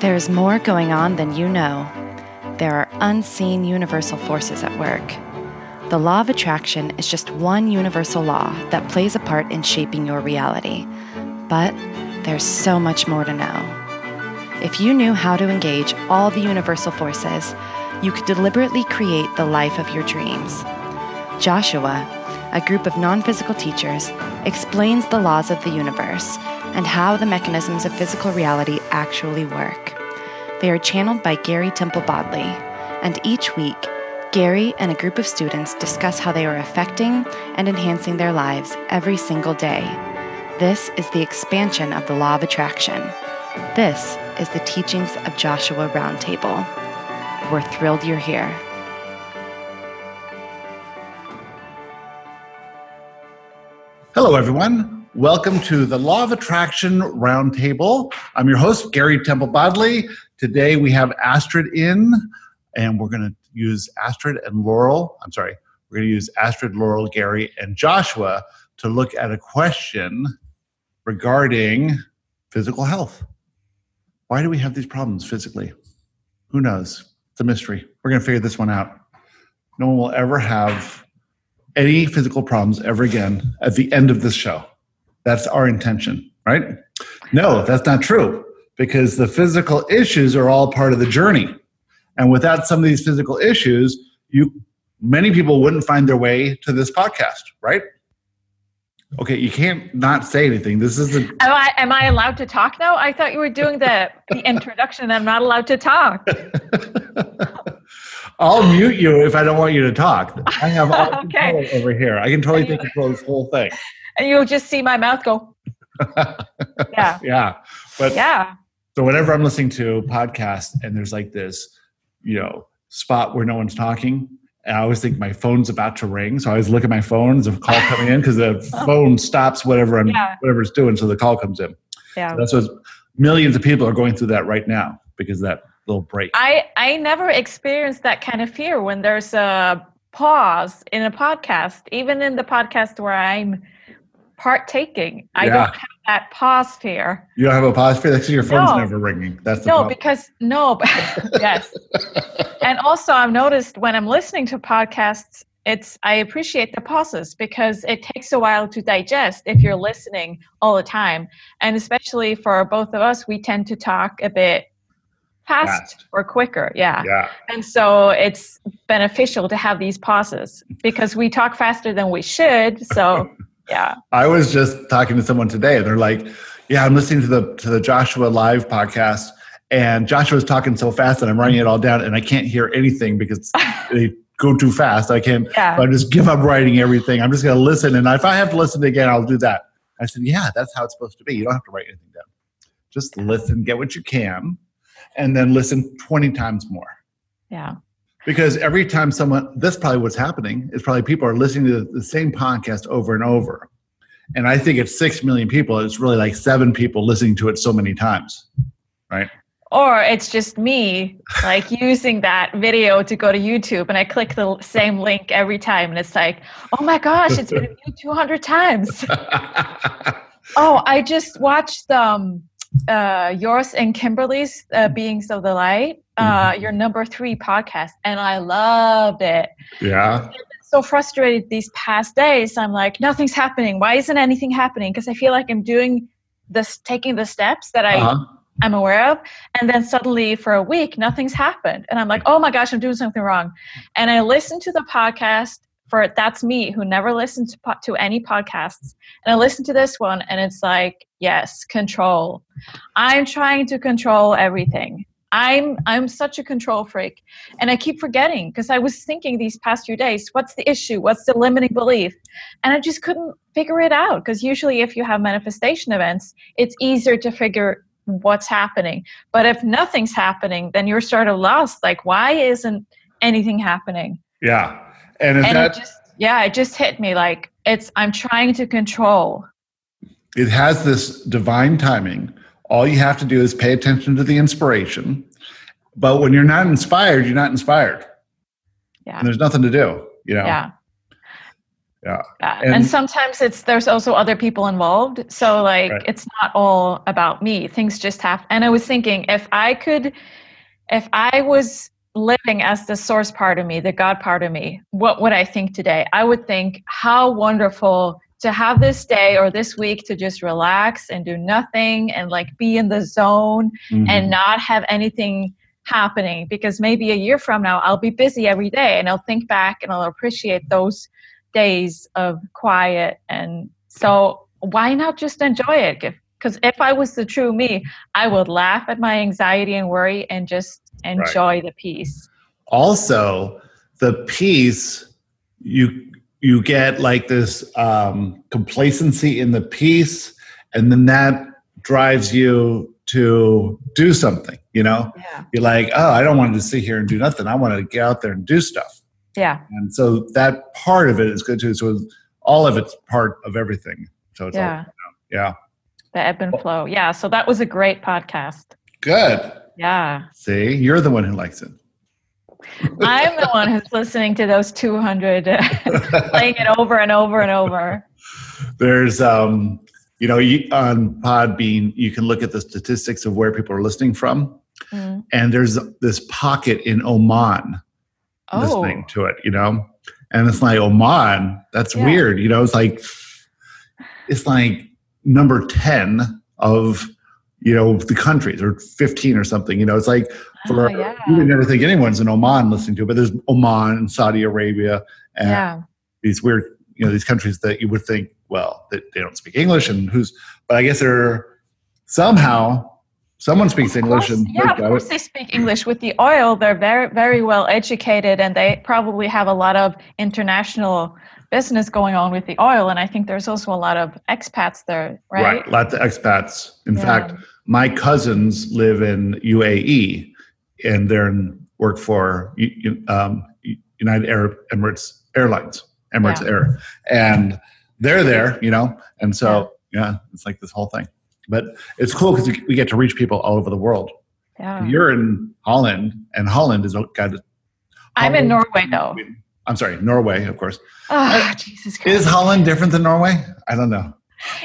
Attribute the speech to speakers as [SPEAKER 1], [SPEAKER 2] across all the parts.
[SPEAKER 1] There is more going on than you know. There are unseen universal forces at work. The law of attraction is just one universal law that plays a part in shaping your reality. But there's so much more to know. If you knew how to engage all the universal forces, you could deliberately create the life of your dreams. Joshua, a group of non physical teachers, explains the laws of the universe and how the mechanisms of physical reality actually work. They are channeled by Gary Temple Bodley, and each week, Gary and a group of students discuss how they are affecting and enhancing their lives every single day. This is the expansion of the law of attraction. This is the teachings of Joshua Roundtable. We're thrilled you're here.
[SPEAKER 2] Hello, everyone. Welcome to the Law of Attraction Roundtable. I'm your host, Gary Temple Bodley. Today we have Astrid in, and we're going to use Astrid and Laurel. I'm sorry, we're going to use Astrid, Laurel, Gary, and Joshua to look at a question regarding physical health. Why do we have these problems physically? Who knows? It's a mystery. We're going to figure this one out. No one will ever have any physical problems ever again at the end of this show. That's our intention, right? No, that's not true because the physical issues are all part of the journey. And without some of these physical issues, you many people wouldn't find their way to this podcast, right? Okay, you can't not say anything. This is the.
[SPEAKER 3] Am I am I allowed to talk now? I thought you were doing the the introduction. I'm not allowed to talk.
[SPEAKER 2] I'll mute you if I don't want you to talk. I have all
[SPEAKER 3] Okay.
[SPEAKER 2] control over here. I can totally take control of this whole thing.
[SPEAKER 3] And you'll just see my mouth go. Yeah,
[SPEAKER 2] Yeah, but
[SPEAKER 3] yeah,
[SPEAKER 2] so whenever I'm listening to a podcast and there's like this, you know, spot where no one's talking, and I always think my phone's about to ring, so I always look at my phone. There's a call coming in because the oh. phone stops whatever I'm
[SPEAKER 3] Yeah.
[SPEAKER 2] whatever it's doing, so the call comes in.
[SPEAKER 3] yeah.
[SPEAKER 2] That's what millions of people are going through that right now because of that little break.
[SPEAKER 3] I I never experienced that kind of fear when there's a pause in a podcast, even in the podcast where I'm partaking. I don't have that pause fear.
[SPEAKER 2] You don't have a pause fear. That's your phone's
[SPEAKER 3] No.
[SPEAKER 2] never ringing. That's the
[SPEAKER 3] No,
[SPEAKER 2] problem.
[SPEAKER 3] because no, but yes. and also I've noticed when I'm listening to podcasts, it's I appreciate the pauses because it takes a while to digest if you're listening all the time. And especially for both of us, we tend to talk a bit fast,
[SPEAKER 2] Fast.
[SPEAKER 3] or quicker. Yeah.
[SPEAKER 2] yeah.
[SPEAKER 3] And so it's beneficial to have these pauses because we talk faster than we should. So yeah.
[SPEAKER 2] I was just talking to someone today, and they're like, "Yeah, I'm listening to the to the Joshua Live podcast, and Joshua's talking so fast that I'm writing it all down, and I can't hear anything because they go too fast. I can't.
[SPEAKER 3] Yeah.
[SPEAKER 2] I just give up writing everything. I'm just going to listen, and if I have to listen again, I'll do that." I said, "Yeah, that's how it's supposed to be. You don't have to write anything down. Just listen, get what you can, and then listen 20 times more."
[SPEAKER 3] Yeah.
[SPEAKER 2] Because every time someone, that's probably what's happening, is probably people are listening to the same podcast over and over. And I think it's six million people. It's really like seven people listening to it so many times. Right?
[SPEAKER 3] Or it's just me like using that video to go to YouTube and I click the same link every time and it's like, oh my gosh, it's been viewed 200 times. Oh, I just watched um, uh, yours and Kimberly's uh, Beings of the Light, uh, your number three podcast, and I loved it.
[SPEAKER 2] yeah.
[SPEAKER 3] So frustrated these past days. I'm like, nothing's happening. Why isn't anything happening? Because I feel like I'm doing this, taking the steps that I
[SPEAKER 2] Uh-huh.
[SPEAKER 3] I'm aware of. And then suddenly for a week, nothing's happened. And I'm like, oh my gosh, I'm doing something wrong. And I listened to the podcast for That's Me, who never listened to, po- to any podcasts. And I listened to this one, and it's like, yes, control. I'm trying to control everything. I'm I'm such a control freak, and I keep forgetting because I was thinking these past few days, what's the issue? What's the limiting belief? And I just couldn't figure it out because usually, if you have manifestation events, it's easier to figure what's happening. But if nothing's happening, then you're sort of lost. Like, why isn't anything happening?
[SPEAKER 2] Yeah. And is
[SPEAKER 3] and
[SPEAKER 2] that
[SPEAKER 3] it just, yeah, it just hit me like it's, I'm trying to control.
[SPEAKER 2] it has this divine timing. All you have to do is pay attention to the inspiration. But when you're not inspired, you're not inspired.
[SPEAKER 3] Yeah.
[SPEAKER 2] And there's nothing to do, you know.
[SPEAKER 3] Yeah.
[SPEAKER 2] Yeah.
[SPEAKER 3] Yeah.
[SPEAKER 2] And-
[SPEAKER 3] And, sometimes it's there's also other people involved. So like
[SPEAKER 2] Right.
[SPEAKER 3] it's not all about me. Things just have and I was thinking if I could if I was living as the source part of me, the God part of me, what would I think today? I would think how wonderful to have this day or this week to just relax and do nothing and like be in the zone
[SPEAKER 2] Mhm.
[SPEAKER 3] and not have anything happening. Because maybe a year from now I'll be busy every day and I'll think back and I'll appreciate those days of quiet. And so why not just enjoy it? Because if I was the true me I would laugh at my anxiety and worry and just enjoy the peace.
[SPEAKER 2] Also the peace you you get like this um, complacency in the peace and then that drives you to do something you know?
[SPEAKER 3] Yeah.
[SPEAKER 2] You're like oh i don't want to sit here and do nothing. I want to get out there and do stuff.
[SPEAKER 3] Yeah.
[SPEAKER 2] And so that part of it is good too. So all of it's part of everything. So it's
[SPEAKER 3] yeah.
[SPEAKER 2] all yeah.
[SPEAKER 3] The ebb and flow. Yeah so that was a great podcast.
[SPEAKER 2] Good.
[SPEAKER 3] Yeah.
[SPEAKER 2] See? You're the one who likes it
[SPEAKER 3] I'm the one who's listening to those 200 playing it over and over and over.
[SPEAKER 2] There's, um, you know, you, on Podbean, you can look at the statistics of where people are listening from,
[SPEAKER 3] Mm.
[SPEAKER 2] and there's this pocket in Oman
[SPEAKER 3] oh.
[SPEAKER 2] listening to it, you know, and it's like Oman, that's
[SPEAKER 3] Yeah.
[SPEAKER 2] weird, you know, it's like it's like number ten of you know the countries or 15 or something you know it's like for
[SPEAKER 3] Oh, yeah.
[SPEAKER 2] you would never think anyone's in oman listening to it but there's oman and saudi arabia and
[SPEAKER 3] yeah
[SPEAKER 2] these weird, you know, these countries that you would think, well, that they don't speak English and who's, but I guess they're somehow someone speaks
[SPEAKER 3] Of
[SPEAKER 2] English
[SPEAKER 3] course-
[SPEAKER 2] and
[SPEAKER 3] yeah, of course they speak English. With the oil, they're very, very well educated, and they probably have a lot of international business going on with the oil. And I think there's also a lot of expats there, right?
[SPEAKER 2] lots of expats. In
[SPEAKER 3] Yeah.
[SPEAKER 2] fact, my cousins live in UAE and they're in work for um, United Arab Emirates Airlines, Emirates
[SPEAKER 3] Yeah.
[SPEAKER 2] Air, and they're there, you know, and so yeah, it's like this whole thing. But it's cool because we get to reach people all over the world.
[SPEAKER 3] Yeah.
[SPEAKER 2] You're in Holland, and Holland is got.
[SPEAKER 3] I'm in Norway, though.
[SPEAKER 2] I'm sorry, Norway, of course.
[SPEAKER 3] Oh, Jesus Christ.
[SPEAKER 2] Is Holland different than Norway? I don't know.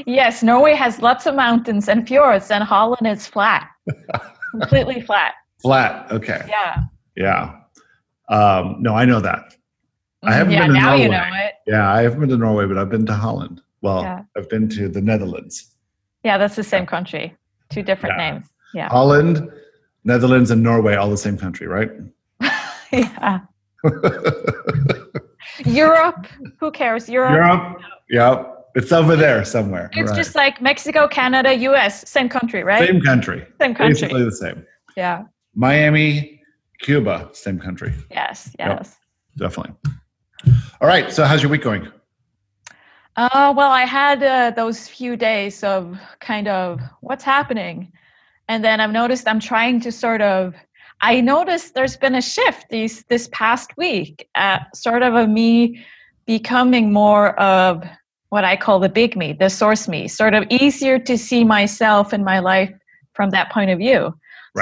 [SPEAKER 3] Yes, Norway has lots of mountains and fjords, and Holland is flat, completely flat.
[SPEAKER 2] Flat. Okay.
[SPEAKER 3] Yeah.
[SPEAKER 2] Yeah. Um, no, I know that. I haven't
[SPEAKER 3] yeah,
[SPEAKER 2] been to
[SPEAKER 3] now you know it.
[SPEAKER 2] Yeah, I haven't been to Norway, but I've been to Holland. Well,
[SPEAKER 3] Yeah.
[SPEAKER 2] I've been to the Netherlands.
[SPEAKER 3] Yeah, that's the same country. Two different
[SPEAKER 2] Yeah.
[SPEAKER 3] names. Yeah.
[SPEAKER 2] Holland, Netherlands, and Norway, all the same country, right?
[SPEAKER 3] yeah. Europe. Who cares? Europe.
[SPEAKER 2] Europe. Yep. It's over there somewhere.
[SPEAKER 3] It's
[SPEAKER 2] right.
[SPEAKER 3] just like Mexico, Canada, US, same country, right?
[SPEAKER 2] same country.
[SPEAKER 3] Same country.
[SPEAKER 2] Basically the same.
[SPEAKER 3] Yeah.
[SPEAKER 2] Miami, Cuba, same country.
[SPEAKER 3] Yes.
[SPEAKER 2] Yep.
[SPEAKER 3] Yes.
[SPEAKER 2] Definitely. All right. So, how's your week going?
[SPEAKER 3] Uh, well, I had uh, those few days of kind of what's happening. And then I've noticed I'm trying to sort of, I noticed there's been a shift these this past week, uh, sort of a me becoming more of what I call the big me, the source me, sort of easier to see myself in my life from that point of view.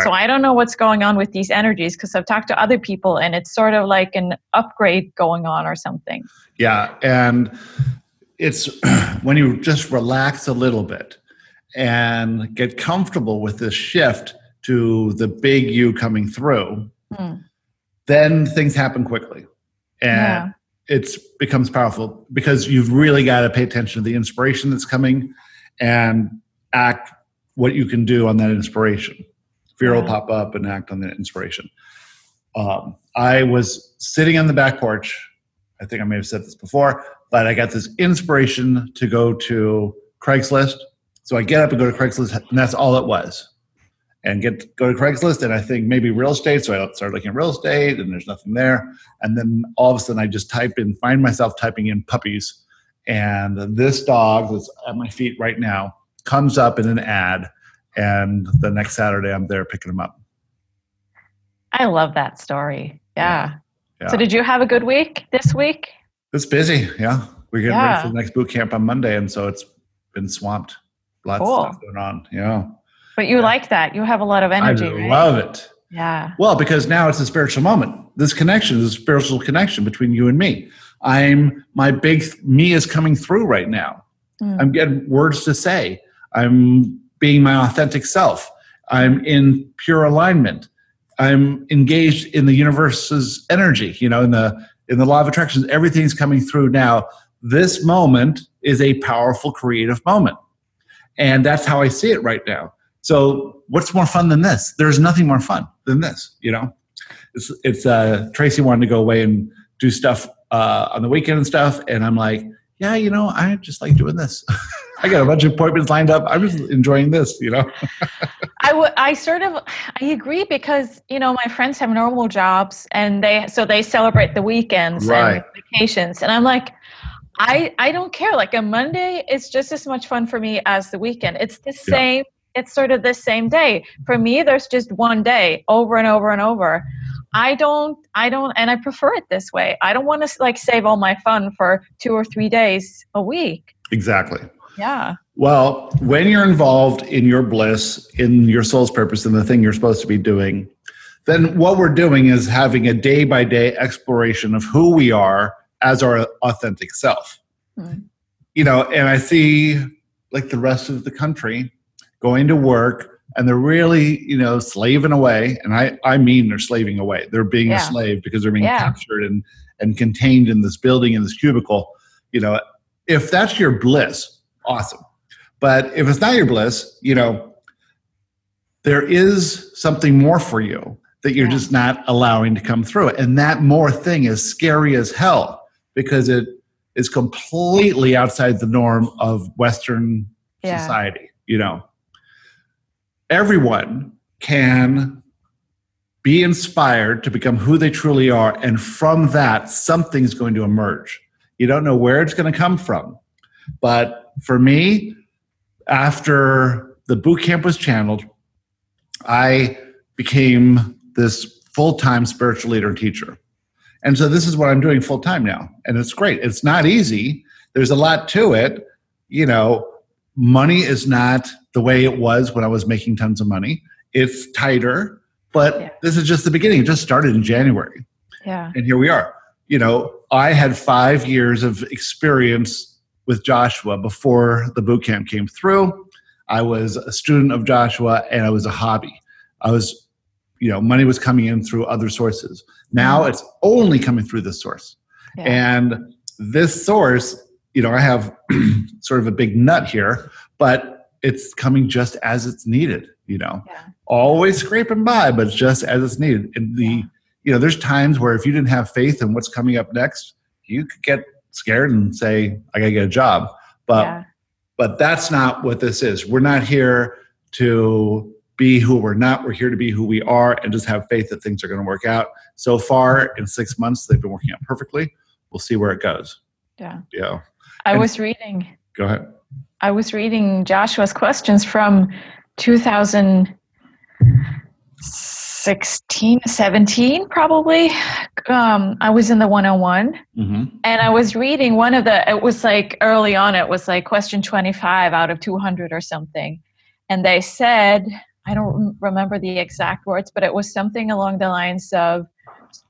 [SPEAKER 3] So I don't know what's going on with these energies because I've talked to other people and it's sort of like an upgrade going on or something.
[SPEAKER 2] Yeah. And it's when you just relax a little bit and get comfortable with this shift to the big you coming through,
[SPEAKER 3] Hmm.
[SPEAKER 2] then things happen quickly. And
[SPEAKER 3] Yeah.
[SPEAKER 2] It becomes powerful because you've really got to pay attention to the inspiration that's coming and act what you can do on that inspiration. Fear will pop up and act on that inspiration. Um, I was sitting on the back porch. I think I may have said this before, but I got this inspiration to go to Craigslist. So I get up and go to Craigslist, and that's all it was. And get go to Craigslist, and I think maybe real estate. So I started looking at real estate, and there's nothing there. And then all of a sudden, I just type in, find myself typing in puppies, and this dog that's at my feet right now comes up in an ad. And the next Saturday, I'm there picking him up.
[SPEAKER 3] I love that story. Yeah.
[SPEAKER 2] Yeah.
[SPEAKER 3] So, did you have a good week this week?
[SPEAKER 2] It's busy. Yeah. We're getting ready for the next boot camp on Monday. And so it's been swamped. Lots
[SPEAKER 3] Cool.
[SPEAKER 2] of stuff going on. Yeah.
[SPEAKER 3] But you like that. You have a lot of energy,
[SPEAKER 2] I
[SPEAKER 3] right?
[SPEAKER 2] love it.
[SPEAKER 3] Yeah.
[SPEAKER 2] Well, because now it's a spiritual moment. This connection is a spiritual connection between you and me. I'm my big me is coming through right now.
[SPEAKER 3] Mm.
[SPEAKER 2] I'm getting words to say. I'm being my authentic self. I'm in pure alignment. I'm engaged in the universe's energy, you know, in the in the law of attraction. Everything's coming through now. This moment is a powerful creative moment. And that's how I see it right now. So what's more fun than this? There's nothing more fun than this, you know? It's it's uh Tracy wanted to go away and do stuff uh on the weekend and stuff, and I'm like, yeah, you know, I just like doing this. I got a bunch of appointments lined up. I'm just enjoying this, you know.
[SPEAKER 3] I would I sort of I agree because you know my friends have normal jobs and they so they celebrate the weekends
[SPEAKER 2] Right.
[SPEAKER 3] and vacations and I'm like I I don't care like a Monday is just as much fun for me as the weekend. It's the
[SPEAKER 2] Yeah.
[SPEAKER 3] same it's sort of the same day. For me there's just one day over and over and over. I don't I don't and I prefer it this way. I don't want to like save all my fun for 2 or 3 days a week.
[SPEAKER 2] exactly.
[SPEAKER 3] Yeah.
[SPEAKER 2] Well, when you're involved in your bliss, in your soul's purpose, and the thing you're supposed to be doing, then what we're doing is having a day by day exploration of who we are as our authentic self.
[SPEAKER 3] Hmm.
[SPEAKER 2] You know, and I see like the rest of the country going to work and they're really, you know, slaving away. And I, I mean, they're slaving away. They're being
[SPEAKER 3] Yeah.
[SPEAKER 2] a slave because they're being
[SPEAKER 3] Yeah.
[SPEAKER 2] captured and, and contained in this building, in this cubicle. You know, if that's your bliss, awesome. But if it's not your bliss, you know, there is something more for you that you're
[SPEAKER 3] Yeah.
[SPEAKER 2] just not allowing to come through. And that more thing is scary as hell because it is completely outside the norm of Western society. You know, everyone can be inspired to become who they truly are. And from that, something's going to emerge. You don't know where it's going to come from. But for me, after the boot camp was channeled, I became this full time spiritual leader and teacher. And so this is what I'm doing full time now. And it's great. It's not easy, there's a lot to it. You know, money is not the way it was when I was making tons of money, it's tighter. But
[SPEAKER 3] Yeah.
[SPEAKER 2] this is just the beginning. It just started in January
[SPEAKER 3] Yeah.
[SPEAKER 2] and here we are. You know, I had five years of experience with Joshua before the boot camp came through. I was a student of Joshua and I was a hobby. I was, you know, money was coming in through other sources. Now mm-hmm. it's only coming through this source.
[SPEAKER 3] Yeah.
[SPEAKER 2] And this source, you know, I have sort of a big nut here, but it's coming just as it's needed, you know
[SPEAKER 3] yeah.
[SPEAKER 2] always scraping by, but just as it's needed. And the,
[SPEAKER 3] Yeah.
[SPEAKER 2] you know, there's times where if you didn't have faith in what's coming up next, you could get scared and say, I gotta get a job. But
[SPEAKER 3] yeah.
[SPEAKER 2] but that's not what this is. We're not here to be who we're not. We're here to be who we are and just have faith that things are gonna work out. So far in six months, they've been working out perfectly. We'll see where it goes.
[SPEAKER 3] Yeah.
[SPEAKER 2] Yeah.
[SPEAKER 3] I
[SPEAKER 2] And-
[SPEAKER 3] was reading
[SPEAKER 2] Go ahead.
[SPEAKER 3] I was reading Joshua's questions from 2016, 17, probably. Um, I was in the 101
[SPEAKER 2] Mm-hmm.
[SPEAKER 3] and I was reading one of the, it was like early on, it was like question 25 out of 200 or something. And they said, I don't remember the exact words, but it was something along the lines of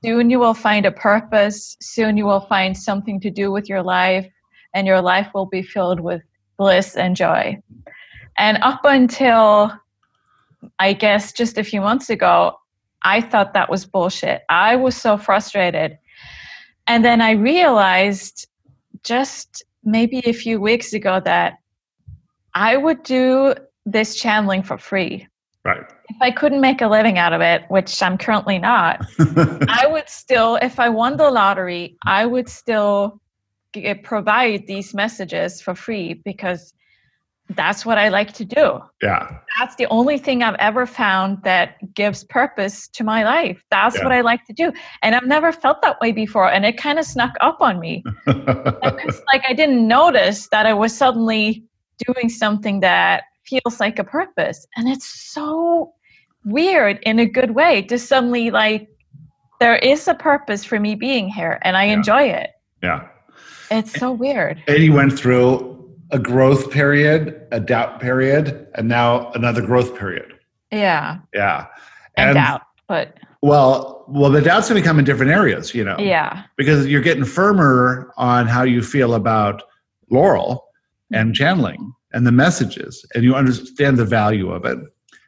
[SPEAKER 3] soon you will find a purpose, soon you will find something to do with your life, and your life will be filled with bliss and joy. And up until I guess just a few months ago, I thought that was bullshit. I was so frustrated. And then I realized just maybe a few weeks ago that I would do this channeling for free.
[SPEAKER 2] Right.
[SPEAKER 3] If I couldn't make a living out of it, which I'm currently not, I would still, if I won the lottery, I would still Eh, provide these messages for free because that's what I like to do.
[SPEAKER 2] yeah.
[SPEAKER 3] That's the only thing I've ever found that gives purpose to my life. That's
[SPEAKER 2] Yeah.
[SPEAKER 3] what I like to do. And I've never felt that way before. And it kind of snuck up on me. It's like I didn't notice that I was suddenly doing something that feels like a purpose. And it's so weird in a good way to suddenly like there is a purpose for me being here and I
[SPEAKER 2] Yeah.
[SPEAKER 3] enjoy it.
[SPEAKER 2] yeah.
[SPEAKER 3] It's so weird.
[SPEAKER 2] And you went through a growth period, a doubt period, and now another growth period.
[SPEAKER 3] Yeah.
[SPEAKER 2] Yeah.
[SPEAKER 3] And, doubt. But
[SPEAKER 2] Well, well, the doubt's going to come in different areas, you know,
[SPEAKER 3] yeah,
[SPEAKER 2] because you're getting firmer on how you feel about Laurel and mm-hmm. channeling and the messages, and you understand the value of it.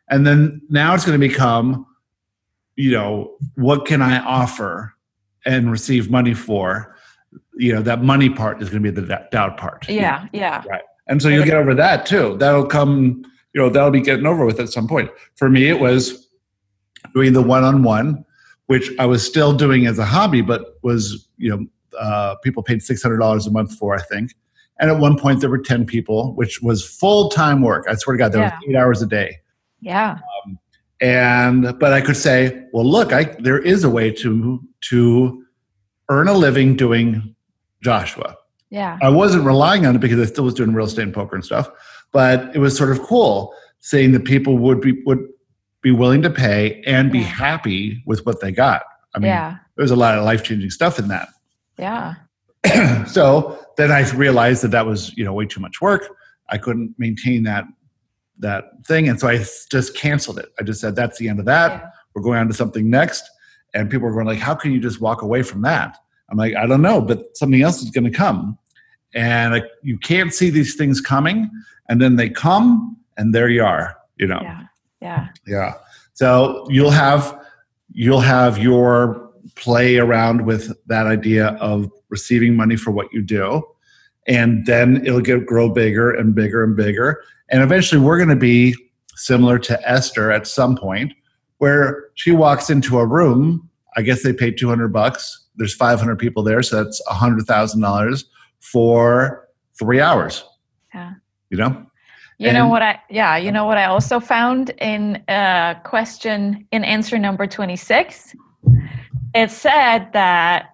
[SPEAKER 2] And then now it's going to become, you know, what can I offer and receive money for? You know, that money part is going to be the doubt part.
[SPEAKER 3] yeah, yeah, Right.
[SPEAKER 2] And so you'll get over that too. That'll come, you know, that'll be getting over with at some point. For me, it was doing the one on one, which I was still doing as a hobby, but was, you know, uh, people paid $600 a month for, I think. And at one point, there were 10 people, which was full time work. I swear to God, there
[SPEAKER 3] Yeah.
[SPEAKER 2] was eight hours a day.
[SPEAKER 3] yeah,
[SPEAKER 2] And, but I could say, well, look, I, there is a way to, to earn a living doing Joshua.
[SPEAKER 3] yeah,
[SPEAKER 2] I wasn't relying on it because I still was doing real estate and poker and stuff. But it was sort of cool seeing that people would be would be willing to pay and be
[SPEAKER 3] Yeah.
[SPEAKER 2] happy with what they got. I mean,
[SPEAKER 3] yeah,
[SPEAKER 2] there's a lot of life changing stuff in that.
[SPEAKER 3] yeah,
[SPEAKER 2] so then I realized that that was you know way too much work. I couldn't maintain that that thing, and so I just canceled it. I just said that's the end of that.
[SPEAKER 3] Yeah.
[SPEAKER 2] We're going on to something next. And people were going like, "How can you just walk away from that?" I'm like, "I don't know, but something else is going to come." And you can't see these things coming, and then they come, and there you are. You know,
[SPEAKER 3] yeah, yeah,
[SPEAKER 2] yeah. So you'll have you'll have your play around with that idea of receiving money for what you do, and then it'll get grow bigger and bigger and bigger, and eventually we're going to be similar to Esther at some point, where she walks into a room. I guess they paid two hundred bucks. There's five hundred people there, so that's hundred thousand dollars for three hours.
[SPEAKER 3] yeah.
[SPEAKER 2] You know,
[SPEAKER 3] You know what I yeah, you know what I also found in uh question in answer number 26? It said that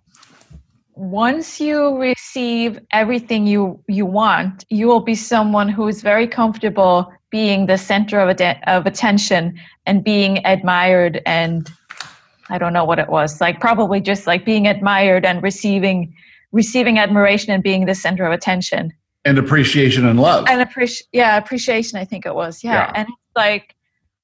[SPEAKER 3] once you receive everything you you want, you will be someone who is very comfortable being the center of atten- of attention and being admired and I don't know what it was. Like probably just like being admired and receiving receiving admiration and being the center of attention
[SPEAKER 2] and appreciation and love.
[SPEAKER 3] and appreciate yeah appreciation i think it was yeah,
[SPEAKER 2] Yeah.
[SPEAKER 3] and it's like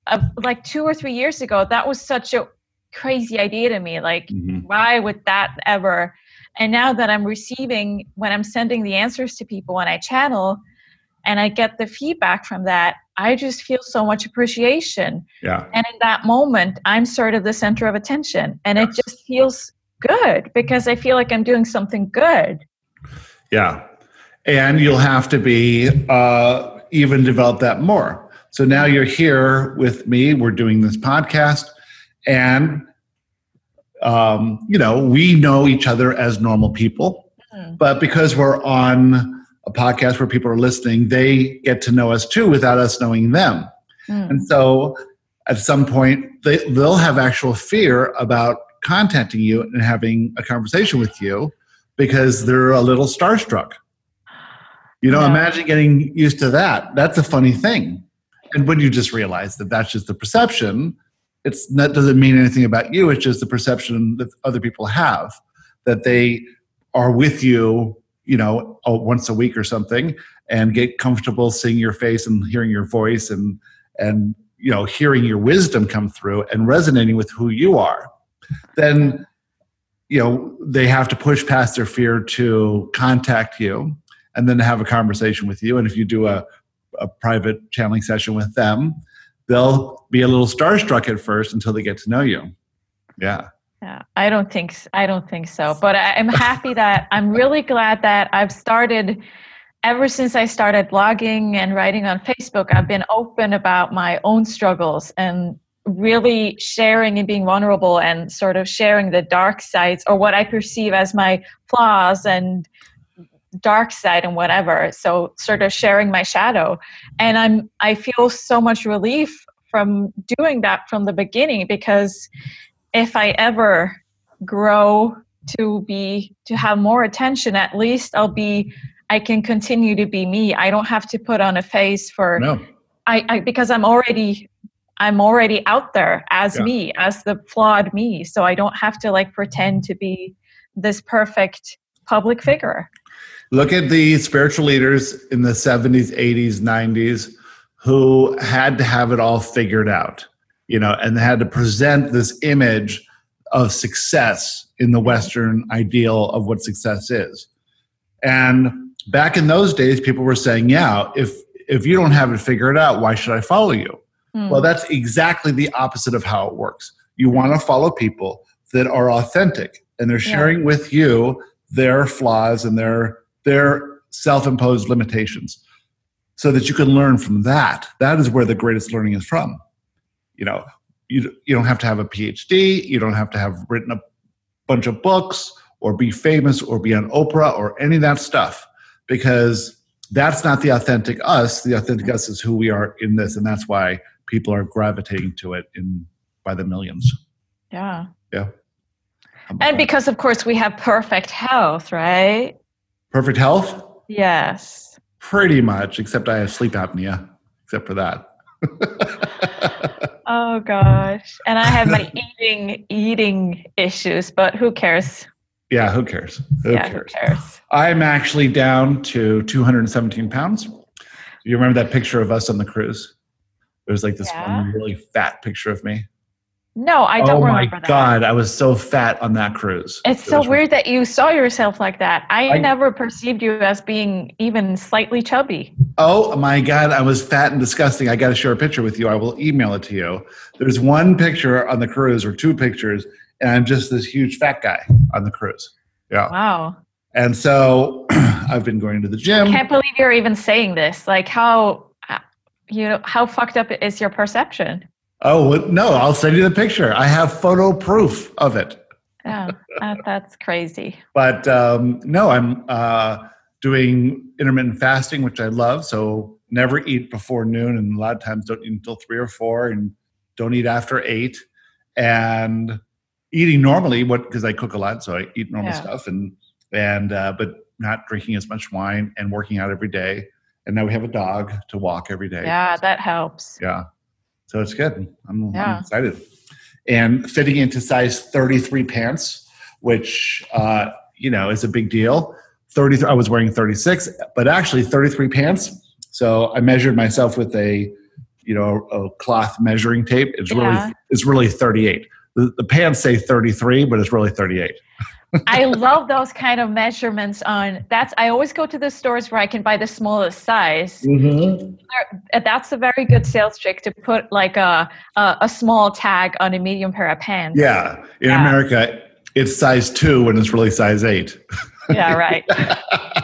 [SPEAKER 3] uh, like two or three years ago that was such a crazy idea to me like
[SPEAKER 2] Mhm.
[SPEAKER 3] why would that ever and now that i'm receiving when i'm sending the answers to people when i channel and i get the feedback from that i just feel so much appreciation
[SPEAKER 2] Yeah.
[SPEAKER 3] and in that moment i'm sort of the center of attention and it just feels good because i feel like i'm doing something good
[SPEAKER 2] Yeah. And you'll have to be uh, even develop that more. So now you're here with me. We're doing this podcast. And, um, you know, we know each other as normal people.
[SPEAKER 3] Mhm.
[SPEAKER 2] But because we're on a podcast where people are listening, they get to know us too without us knowing them.
[SPEAKER 3] Mm.
[SPEAKER 2] And so at some point, they, they'll have actual fear about contacting you and having a conversation with you because they're a little starstruck. You know,
[SPEAKER 3] Yeah.
[SPEAKER 2] imagine getting used to that. That's a funny thing. And when you just realize that that's just the perception, it's that doesn't mean anything about you. It's just the perception that other people have that they are with you, you know, oh, once a week or something, and get comfortable seeing your face and hearing your voice and and you know hearing your wisdom come through and resonating with who you are. Then you know they have to push past their fear to contact you and then have a conversation with you. And if you do a, a private channeling session with them, they'll be a little starstruck at first until they get to know you. Yeah.
[SPEAKER 3] Yeah, I don't think I don't think so. But I'm happy that I'm really glad that I've started. Ever since I started blogging and writing on Facebook, I've been open about my own struggles and really sharing and being vulnerable and sort of sharing the dark sides or what I perceive as my flaws and dark side and whatever. So sort of sharing my shadow. And I'm I feel so much relief from doing that from the beginning because if I ever grow to be to have more attention, at least I'll be I can continue to be me. I don't have to put on a face for
[SPEAKER 2] No.
[SPEAKER 3] I, I because I'm already I'm already out there as
[SPEAKER 2] Yeah.
[SPEAKER 3] me, as the flawed me. So I don't have to like pretend to be this perfect public figure.
[SPEAKER 2] Look at the spiritual leaders in the 70s, 80s, 90s who had to have it all figured out. You know, and they had to present this image of success in the Western ideal of what success is. And back in those days, people were saying, yeah, if if you don't have it figured out, why should I follow you?
[SPEAKER 3] Hmm.
[SPEAKER 2] Well, that's exactly the opposite of how it works. You want to follow people that are authentic and they're
[SPEAKER 3] Yeah.
[SPEAKER 2] sharing with you their flaws and their their self-imposed limitations so that you can learn from that. That is where the greatest learning is from. You know, you you don't have to have a PhD, you don't have to have written a bunch of books or be famous or be on Oprah or any of that stuff because that's not the authentic us. The authentic us is who we are in this, and that's why people are gravitating to it in by the millions.
[SPEAKER 3] Yeah.
[SPEAKER 2] yeah
[SPEAKER 3] And
[SPEAKER 2] that?
[SPEAKER 3] because, of course, we have perfect health, right?
[SPEAKER 2] perfect health,
[SPEAKER 3] Yes.
[SPEAKER 2] pretty much, except I have sleep apnea. Except for that.
[SPEAKER 3] Oh gosh. And I have my eating eating issues, but who cares?
[SPEAKER 2] yeah, who cares? Who
[SPEAKER 3] yeah,
[SPEAKER 2] cares?
[SPEAKER 3] who cares?
[SPEAKER 2] I'm actually down to 217 pounds. You remember that picture of us on the cruise? There's like this
[SPEAKER 3] Yeah.
[SPEAKER 2] one really fat picture of me.
[SPEAKER 3] No, I don't remember that.
[SPEAKER 2] oh my
[SPEAKER 3] that.
[SPEAKER 2] god, I was so fat on that cruise.
[SPEAKER 3] It's
[SPEAKER 2] It
[SPEAKER 3] so weird that you saw yourself like that. I,
[SPEAKER 2] I-
[SPEAKER 3] never perceived you as being even slightly chubby.
[SPEAKER 2] Oh my god, I was fat and disgusting. I got to share a picture with you. I will email it to you. There's one picture on the cruise, or two pictures, and I'm just this huge fat guy on the cruise. Yeah,
[SPEAKER 3] Wow.
[SPEAKER 2] and so I've been going to the gym.
[SPEAKER 3] I can't believe you're even saying this. Like how uh, you know how fucked up is your perception?
[SPEAKER 2] Oh well, no, I'll send you the picture. I have photo proof of it.
[SPEAKER 3] Yeah, that, that's crazy.
[SPEAKER 2] But um, no, I'm uh, doing intermittent fasting, which I love. So never eat before noon, and a lot of times don't eat until three or four, and don't eat after eight. And eating normally, what because I cook a lot, so I eat normal
[SPEAKER 3] Yeah.
[SPEAKER 2] stuff, and and uh, but not drinking as much wine and working out every day. And now we have a dog to walk every day.
[SPEAKER 3] Yeah, that helps.
[SPEAKER 2] Yeah. So it's good. I'm, I'm excited. And fitting into size 33 pants, which, uh, you know, is a big deal. 33, I was wearing 36, but actually 33 pants. So I measured myself with a, you know, a cloth measuring tape. It's
[SPEAKER 3] Yeah.
[SPEAKER 2] really, it's really 38. The, the pants say 33, but it's really 38.
[SPEAKER 3] I love those kind of measurements on that's I always go to the stores where I can buy the smallest size.
[SPEAKER 2] Mm-hmm.
[SPEAKER 3] That's a very good sales trick to put like a a, a small tag on a medium pair of pants.
[SPEAKER 2] Yeah. In
[SPEAKER 3] Yeah.
[SPEAKER 2] America, it's size two when it's really size eight.
[SPEAKER 3] Yeah, right.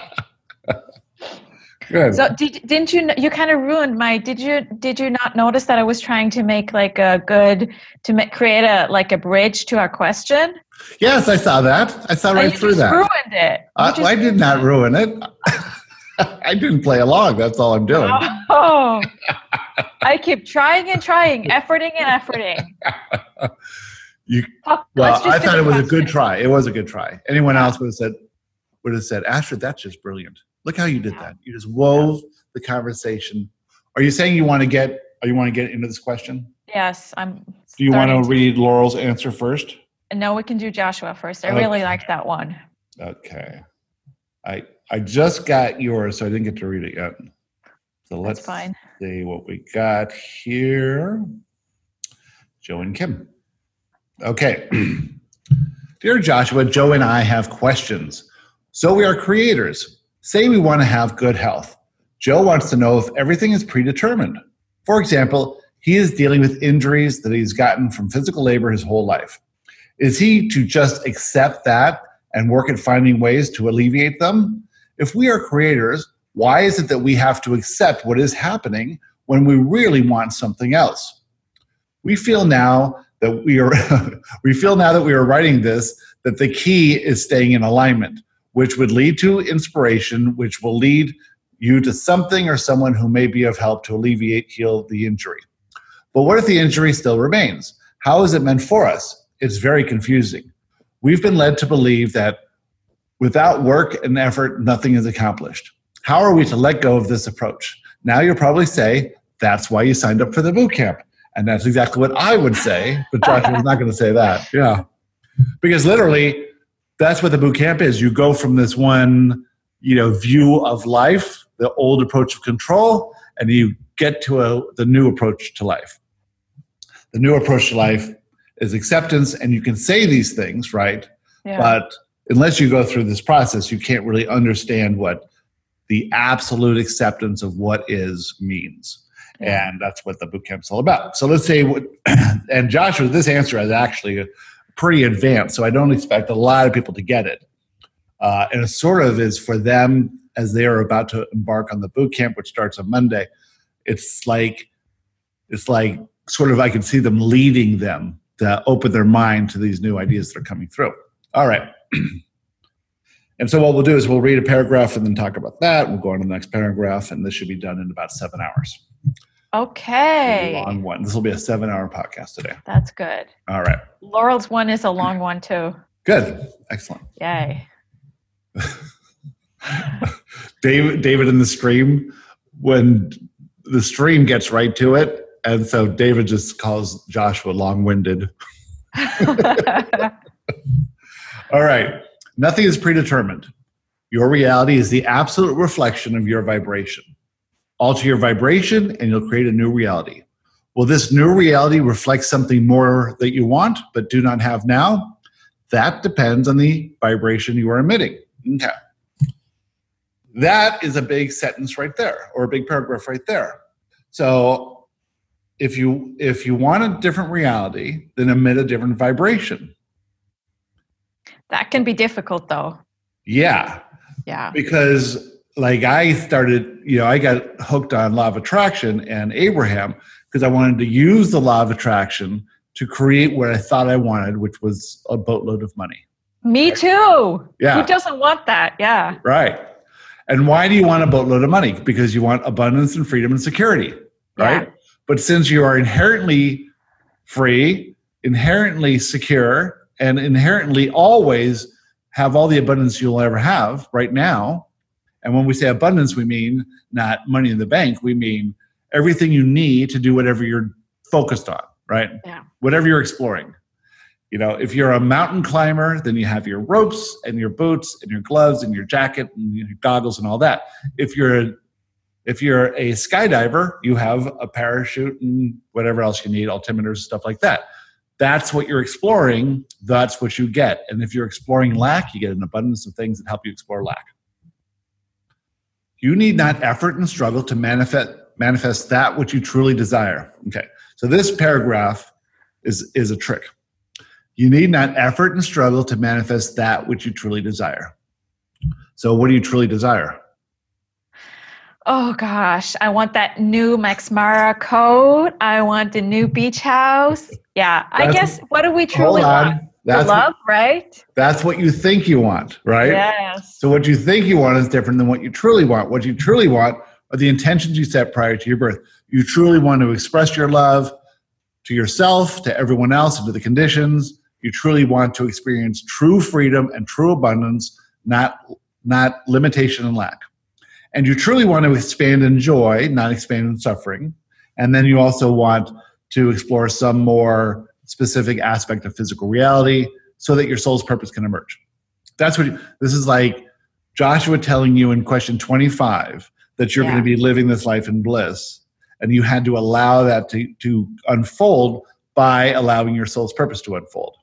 [SPEAKER 2] Good.
[SPEAKER 3] So did, didn't you you kind of ruined my did you did you not notice that I was trying to make like a good to make, create a like a bridge to our question?
[SPEAKER 2] Yes, I saw that. I saw right
[SPEAKER 3] you
[SPEAKER 2] through
[SPEAKER 3] just
[SPEAKER 2] that.
[SPEAKER 3] ruined it. You
[SPEAKER 2] I, did not ruin it. I didn't play along. That's all I'm doing.
[SPEAKER 3] Oh, I keep trying and trying, efforting and efforting.
[SPEAKER 2] You-
[SPEAKER 3] Fuck,
[SPEAKER 2] Well, I thought it was a good try. It was a good try. Anyone else would have said, would have said, Astrid, that's just brilliant. Look how you did that. You just wove the conversation. Are you saying you want to get? Are you want to get into this question?
[SPEAKER 3] Yes, I'm.
[SPEAKER 2] Do you want to read Laurel's answer first?
[SPEAKER 3] No, we can do Joshua first. I really like that one.
[SPEAKER 2] Okay. I I just got yours, so I didn't get to read it yet. So
[SPEAKER 3] That's
[SPEAKER 2] let's
[SPEAKER 3] fine.
[SPEAKER 2] see what we got here. Joe and Kim. Okay. Dear Joshua, Joe and I have questions. So we are creators. Say we want to have good health. Joe wants to know if everything is predetermined. For example, he is dealing with injuries that he's gotten from physical labor his whole life. Is he to just accept that and work at finding ways to alleviate them? If we are creators, why is it that we have to accept what is happening when we really want something else? We feel now that we are we feel now that we are writing this that the key is staying in alignment, which would lead to inspiration, which will lead you to something or someone who may be of help to alleviate heal the injury. But what if the injury still remains? How is it meant for us? It's very confusing. We've been led to believe that without work and effort, nothing is accomplished. How are we to let go of this approach? Now you'll probably say, that's why you signed up for the boot camp. And that's exactly what I would say, but Joshua's not going to say that. Yeah. Because literally, that's what the boot camp is. You go from this one, you know, view of life, the old approach of control, and you get to a, the new approach to life. the new approach to life is acceptance, and you can say these things, right?
[SPEAKER 3] Yeah.
[SPEAKER 2] But unless you go through this process, you can't really understand what the absolute acceptance of what is means.
[SPEAKER 3] Yeah.
[SPEAKER 2] And that's what the boot camp's all about. So let's say what, and Joshua, this answer is actually pretty advanced, so I don't expect a lot of people to get it. Uh, and it sort of is for them as they are about to embark on the boot camp, which starts on Monday. It's like, it's like sort of I can see them leading them to open their mind to these new ideas that are coming through. All right. and so what we'll do is we'll read a paragraph and then talk about that. We'll go on to the next paragraph, and this should be done in about seven hours.
[SPEAKER 3] Okay.
[SPEAKER 2] Long one. This will be a seven-hour podcast today.
[SPEAKER 3] That's good.
[SPEAKER 2] All right.
[SPEAKER 3] Laurel's one is a long one too.
[SPEAKER 2] Good. Excellent.
[SPEAKER 3] Yay.
[SPEAKER 2] David, David in the stream, when the stream gets right to it, and so David just calls Joshua long-winded. All right. Nothing is predetermined. Your reality is the absolute reflection of your vibration. Alter your vibration and you'll create a new reality. Will this new reality reflect something more that you want but do not have now? That depends on the vibration you are emitting. Okay. That is a big sentence right there or a big paragraph right there. So if you if you want a different reality, then emit a different vibration.
[SPEAKER 3] that can be difficult though.
[SPEAKER 2] Yeah,
[SPEAKER 3] Yeah.
[SPEAKER 2] because like I started, you know, I got hooked on law of attraction and Abraham because I wanted to use the law of attraction to create what I thought I wanted, which was a boatload of money.
[SPEAKER 3] Me too.
[SPEAKER 2] Yeah.
[SPEAKER 3] Who doesn't want that? Yeah.
[SPEAKER 2] Right. And why do you want a boatload of money? Because you want abundance and freedom and security, right?
[SPEAKER 3] Yeah.
[SPEAKER 2] But since you are inherently free, inherently secure, and inherently always have all the abundance you'll ever have right now, and when we say abundance, we mean not money in the bank, we mean everything you need to do whatever you're focused on, right?
[SPEAKER 3] Yeah.
[SPEAKER 2] Whatever you're exploring. You know, if you're a mountain climber, then you have your ropes and your boots and your gloves and your jacket and your goggles and all that. If you're a, if you're a skydiver, you have a parachute and whatever else you need, altimeters, and stuff like that. That's what you're exploring. That's what you get. And if you're exploring lack, you get an abundance of things that help you explore lack. You need not effort and struggle to manifest manifest that which you truly desire. Okay. So this paragraph is is a trick. You need not effort and struggle to manifest that which you truly desire. So what do you truly desire?
[SPEAKER 3] Oh gosh, I want that new Max Mara coat. I want the new beach house. Yeah, I guess what do we truly want?
[SPEAKER 2] That's
[SPEAKER 3] love, right?
[SPEAKER 2] that's what you think you want, right?
[SPEAKER 3] Yes.
[SPEAKER 2] So what you think you want is different than what you truly want. What you truly want are the intentions you set prior to your birth. You truly want to express your love to yourself, to everyone else, and to the conditions. You truly want to experience true freedom and true abundance, not not limitation and lack. And you truly want to expand in joy, not expand in suffering. And then you also want to explore some more specific aspect of physical reality so that your soul's purpose can emerge. That's what this is like Joshua telling you in question 25 that you're
[SPEAKER 3] Yeah.
[SPEAKER 2] going to be living this life in bliss. And you had to allow that to, to unfold by allowing your soul's purpose to unfold.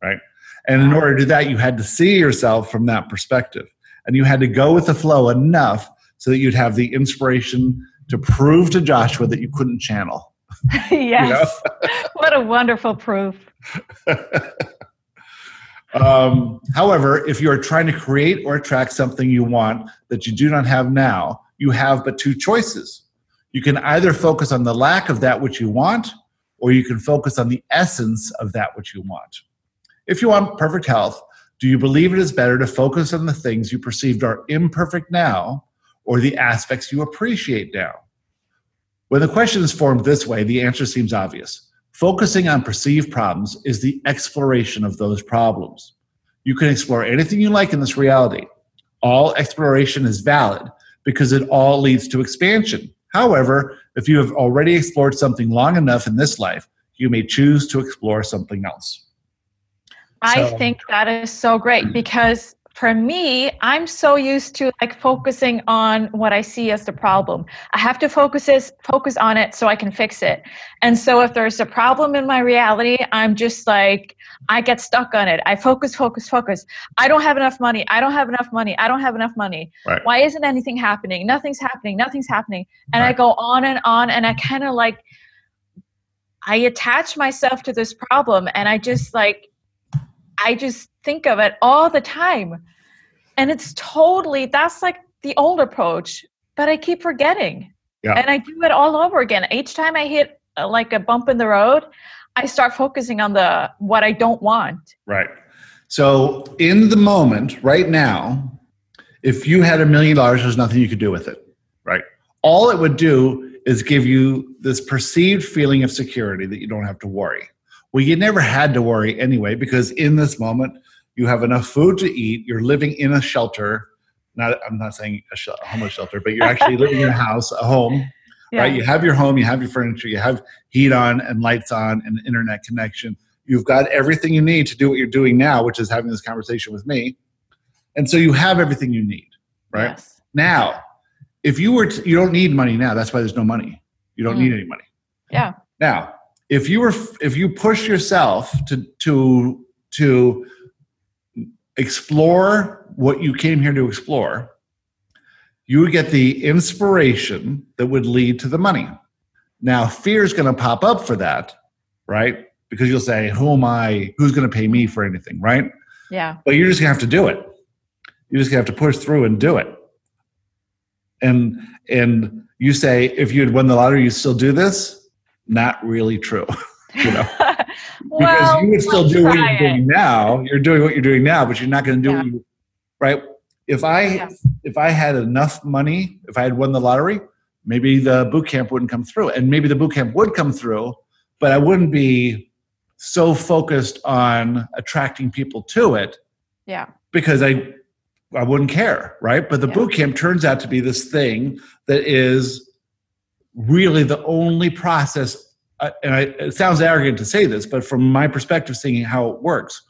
[SPEAKER 2] Right. And in order to do that, you had to see yourself from that perspective. And you had to go with the flow enough so that you'd have the inspiration to prove to Joshua that you couldn't channel.
[SPEAKER 3] yes. what a wonderful proof.
[SPEAKER 2] um, however, if you are trying to create or attract something you want that you do not have now, you have but two choices. You can either focus on the lack of that which you want, or you can focus on the essence of that which you want. If you want perfect health, do you believe it is better to focus on the things you perceived are imperfect now or the aspects you appreciate now? When the question is formed this way, the answer seems obvious. Focusing on perceived problems is the exploration of those problems. You can explore anything you like in this reality. All exploration is valid because it all leads to expansion. However, if you have already explored something long enough in this life, you may choose to explore something else.
[SPEAKER 3] I
[SPEAKER 2] So-
[SPEAKER 3] think that is so great because for me, I'm so used to like focusing on what I see as the problem. I have to focus is focus on it so I can fix it. And so if there's a problem in my reality, I'm just like I get stuck on it. I focus, focus, focus. I don't have enough money. I don't have enough money. I don't have enough money.
[SPEAKER 2] Right.
[SPEAKER 3] Why isn't anything happening? Nothing's happening. Nothing's happening. And I go on and on and I kind of like I attach myself to this problem and I just like I just think of it all the time. And it's totally that's like the old approach, but I keep forgetting.
[SPEAKER 2] Yeah.
[SPEAKER 3] And I do it all over again. Each time I hit uh, like a bump in the road, I start focusing on the what I don't want.
[SPEAKER 2] Right. So, in the moment, right now, if you had a million dollars, there's nothing you could do with it. Right. All it would do is give you this perceived feeling of security that you don't have to worry. Well, you never had to worry anyway, because in this moment, you have enough food to eat. You're living in a shelter. Not, I'm not saying a, shel- a homeless shelter, but you're actually living in a house, a home right? You have your home, you have your furniture, you have heat on and lights on and internet connection. You've got everything you need to do what you're doing now, which is having this conversation with me. And so you have everything you need, right?
[SPEAKER 3] Yes.
[SPEAKER 2] Now, if you were to, you don't need money now, that's why there's no money. You don't
[SPEAKER 3] Mm.
[SPEAKER 2] need any money.
[SPEAKER 3] Yeah.
[SPEAKER 2] Now, if you were if you push yourself to to to explore what you came here to explore, you would get the inspiration that would lead to the money. Now, fear is going to pop up for that, right? Because you'll say, "Who am I? Who's going to pay me for anything?" Right?
[SPEAKER 3] Yeah.
[SPEAKER 2] But you're just gonna have to do it. You're just gonna have to push through and do it. And and you say if you had won the lottery, you still do this? Not really true. you know, because you would still do what you're
[SPEAKER 3] it.
[SPEAKER 2] doing now. You're doing what you're doing now, but you're not gonna do
[SPEAKER 3] Yeah.
[SPEAKER 2] what you right. If I
[SPEAKER 3] Yes.
[SPEAKER 2] if I had enough money, if I had won the lottery, maybe the boot camp wouldn't come through. And maybe the boot camp would come through, but I wouldn't be so focused on attracting people to it
[SPEAKER 3] Yeah.
[SPEAKER 2] because I I wouldn't care, right? But the
[SPEAKER 3] Yeah.
[SPEAKER 2] boot camp turns out to be this thing that is really the only process. Uh, And I, it sounds arrogant to say this, but from my perspective, seeing how it works,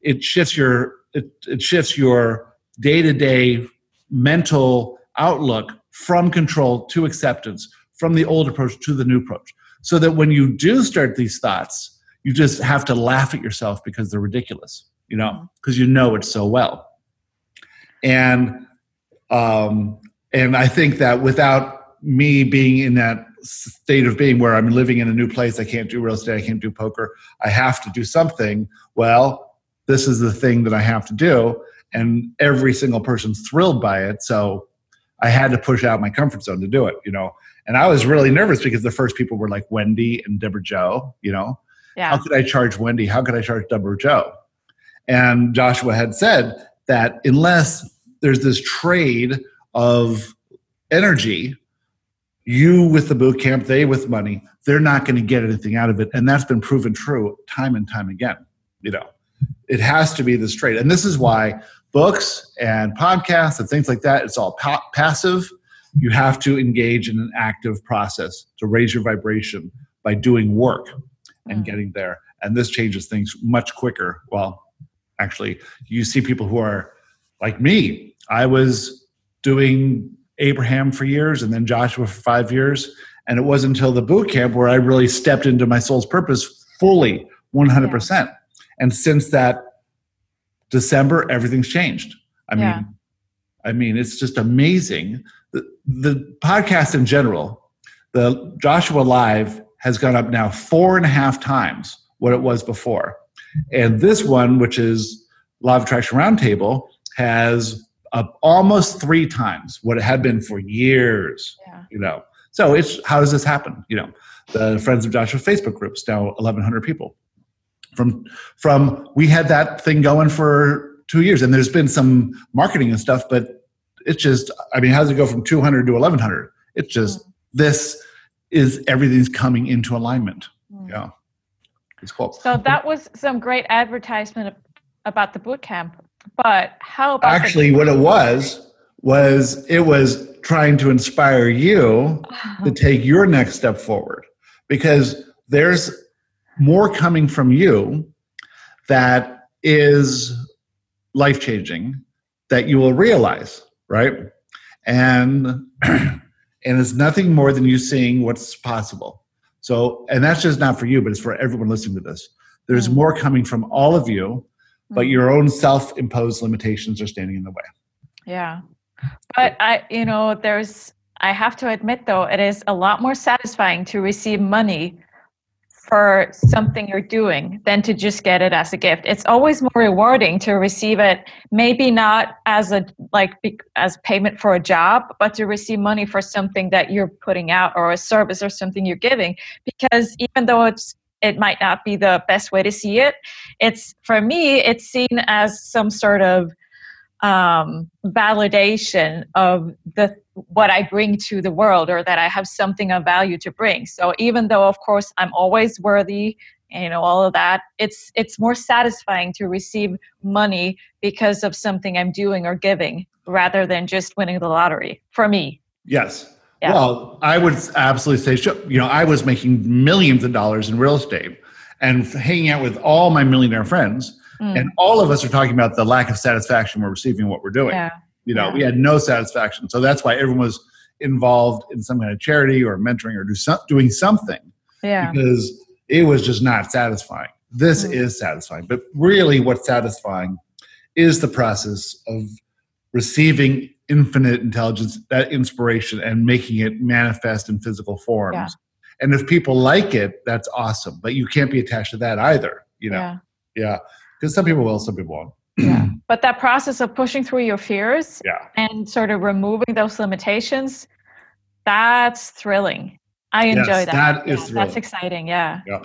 [SPEAKER 2] it shifts your it, it shifts your day to day mental outlook from control to acceptance, from the old approach to the new approach, so that when you do start these thoughts, you just have to laugh at yourself because they're ridiculous, you know, because you know it so well. And um, and I think that without me being in that state of being where I'm living in a new place, I can't do real estate, I can't do poker, I have to do something. Well, this is the thing that I have to do, and every single person's thrilled by it. So I had to push out my comfort zone to do it, you know. And I was really nervous because the first people were like Wendy and Deborah Joe, you know
[SPEAKER 3] Yeah.
[SPEAKER 2] how could I charge Wendy? How could I charge Deborah Joe? And Joshua had said that unless there's this trade of energy, you with the boot camp, they with money, they're not going to get anything out of it. And that's been proven true time and time again. You know, it has to be this trade. And this is why books and podcasts and things like that, it's all pa- passive. You have to engage in an active process to raise your vibration by doing work and
[SPEAKER 3] Mm.
[SPEAKER 2] getting there. And this changes things much quicker. Well, actually, you see people who are like me. I was doing Abraham for years and then Joshua for five years. And it wasn't until the boot camp where I really stepped into my soul's purpose fully, 100%. And since that December, everything's changed. I
[SPEAKER 3] Yeah.
[SPEAKER 2] mean, I mean, it's just amazing. The, the podcast in general, the Joshua Live has gone up now four and a half times what it was before. And this one, which is Law of Attraction Roundtable, has up almost three times what it had been for years.
[SPEAKER 3] Yeah.
[SPEAKER 2] You know, so it's how does this happen? You know, the Friends of Joshua Facebook groups now 1,100 people. From from we had that thing going for two years, and there's been some marketing and stuff, but it's just I mean, how does it go from 200 to 1,100? It's just this is everything's coming into alignment.
[SPEAKER 3] Mm.
[SPEAKER 2] Yeah, it's cool.
[SPEAKER 3] So that was some great advertisement about the boot camp. But how about
[SPEAKER 2] Actually, what it was was it was trying to inspire you to take your next step forward because there's more coming from you that is life changing that you will realize, right? And and it's nothing more than you seeing what's possible. So, and that's just not for you, but it's for everyone listening to this. There's
[SPEAKER 3] Mm.
[SPEAKER 2] more coming from all of you, but
[SPEAKER 3] Mm.
[SPEAKER 2] your own self-imposed limitations are standing in the way.
[SPEAKER 3] Yeah. But I, you know, there's, I have to admit though, it is a lot more satisfying to receive money for something you're doing than to just get it as a gift. It's always more rewarding to receive it, maybe not as a, like, as payment for a job, but to receive money for something that you're putting out or a service or something you're giving. Because even though it's, it might not be the best way to see it, it's, for me, it's seen as some sort of, um, validation of the what I bring to the world, or that I have something of value to bring. So even though, of course, I'm always worthy, you know, all of that, it's it's more satisfying to receive money because of something I'm doing or giving, rather than just winning the lottery. For me,
[SPEAKER 2] Yes.
[SPEAKER 3] Yeah.
[SPEAKER 2] Well, I would absolutely say, you know, I was making millions of dollars in real estate and hanging out with all my millionaire friends.
[SPEAKER 3] Mm,
[SPEAKER 2] And all of us are talking about the lack of satisfaction we're receiving what we're doing.
[SPEAKER 3] yeah,
[SPEAKER 2] You know,
[SPEAKER 3] Yeah.
[SPEAKER 2] we had no satisfaction. So that's why everyone was involved in some kind of charity or mentoring or do some, doing something
[SPEAKER 3] yeah,
[SPEAKER 2] because it was just not satisfying. This
[SPEAKER 3] Mm.
[SPEAKER 2] is satisfying. But really, what's satisfying is the process of receiving infinite intelligence, that inspiration, and making it manifest in physical forms.
[SPEAKER 3] Yeah.
[SPEAKER 2] And if people like it, that's awesome. But you can't be attached to that either. You know,
[SPEAKER 3] yeah.
[SPEAKER 2] yeah, because some people will, some people won't.
[SPEAKER 3] yeah. But that process of pushing through your fears
[SPEAKER 2] Yeah.
[SPEAKER 3] and sort of removing those limitations, that's thrilling. I
[SPEAKER 2] Yes,
[SPEAKER 3] enjoy that.
[SPEAKER 2] that is
[SPEAKER 3] Yeah,
[SPEAKER 2] thrilling.
[SPEAKER 3] That's exciting. Yeah.
[SPEAKER 2] Yeah.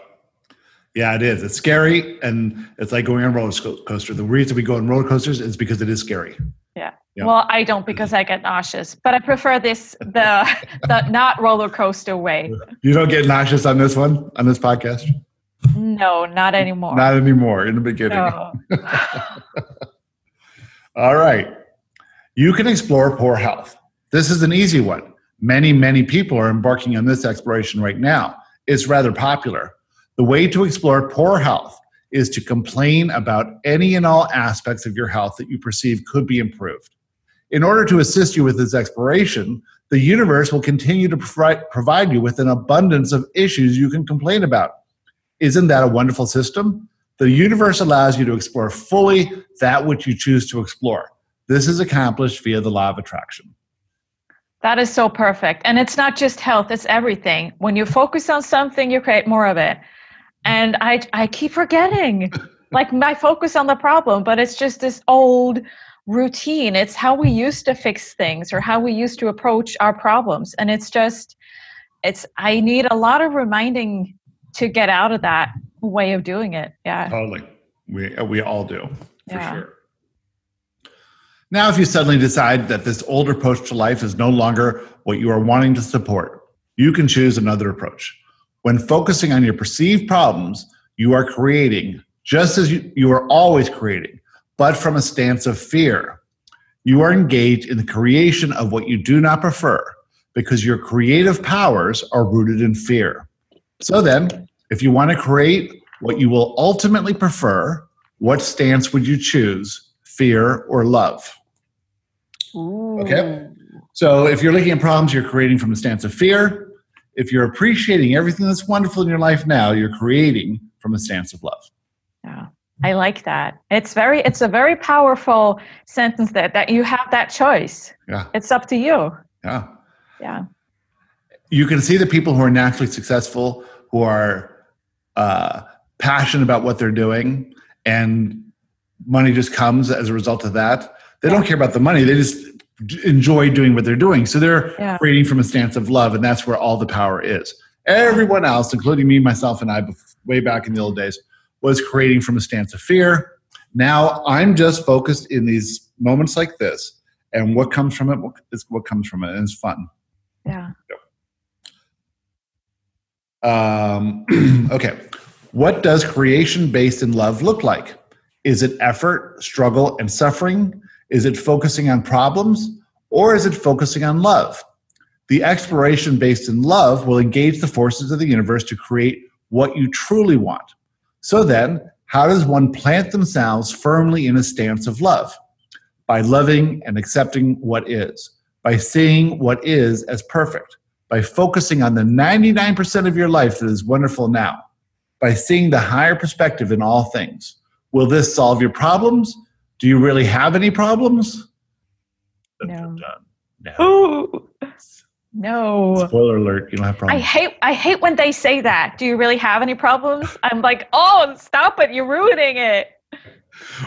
[SPEAKER 2] Yeah, it is. It's scary and it's like going on a roller coaster. The reason we go on roller coasters is because it is scary. Yeah.
[SPEAKER 3] Well, I don't because I get nauseous, but I prefer this the the not roller coaster way.
[SPEAKER 2] You don't get nauseous on this one, on this podcast?
[SPEAKER 3] No, not anymore.
[SPEAKER 2] Not anymore in the beginning.
[SPEAKER 3] no.
[SPEAKER 2] All right. You can explore poor health. This is an easy one. Many, many people are embarking on this exploration right now. It's rather popular. The way to explore poor health is to complain about any and all aspects of your health that you perceive could be improved. In order to assist you with this exploration, the universe will continue to provide, you with an abundance of issues you can complain about. Isn't that a wonderful system? The universe allows you to explore fully that which you choose to explore. This is accomplished via the law of attraction.
[SPEAKER 3] That is so perfect. And it's not just health, it's everything. When you focus on something, you create more of it. And I I keep forgetting. like my focus on the problem, but it's just this old routine. It's how we used to fix things or how we used to approach our problems. And it's just it's I need a lot of reminding to get out of that way of doing it. Yeah.
[SPEAKER 2] Totally. We, we all do, for
[SPEAKER 3] Yeah.
[SPEAKER 2] sure. Now, if you suddenly decide that this old approach to life is no longer what you are wanting to support, you can choose another approach. When focusing on your perceived problems, you are creating, just as you, you are always creating, but from a stance of fear. You are engaged in the creation of what you do not prefer because your creative powers are rooted in fear. So then, if you want to create what you will ultimately prefer, what stance would you choose, fear or love? Okay. So if you're looking at problems, you're creating from a stance of fear. If you're appreciating everything that's wonderful in your life now, you're creating from a stance of love.
[SPEAKER 3] Yeah. I like that. It's very it's a very powerful sentence that that you have that choice.
[SPEAKER 2] Yeah.
[SPEAKER 3] It's up to you.
[SPEAKER 2] Yeah.
[SPEAKER 3] Yeah.
[SPEAKER 2] You can see the people who are naturally successful, who are uh, passionate about what they're doing, and money just comes as a result of that. They don't care about the money. They just enjoy doing what they're doing. So they're
[SPEAKER 3] Yeah.
[SPEAKER 2] creating from a stance of love, and that's where all the power is. Everyone else, including me, myself, and I, way back in the old days, was creating from a stance of fear. Now I'm just focused in these moments like this, and what comes from it is what comes from it, and it's fun.
[SPEAKER 3] Yeah.
[SPEAKER 2] Um, okay. What does creation based in love look like? Is it effort, struggle, and suffering? Is it focusing on problems? Or is it focusing on love? The exploration based in love will engage the forces of the universe to create what you truly want. So then, how does one plant themselves firmly in a stance of love? by loving and accepting what is, by seeing what is as perfect, by focusing on the 99% of your life that is wonderful now, by seeing the higher perspective in all things. Will this solve your problems? Do you really have any problems?
[SPEAKER 3] No.
[SPEAKER 2] No.
[SPEAKER 3] Ooh. No.
[SPEAKER 2] Spoiler alert, you don't have problems.
[SPEAKER 3] I hate I hate when they say that. Do you really have any problems? I'm like, oh, stop it! You're ruining it.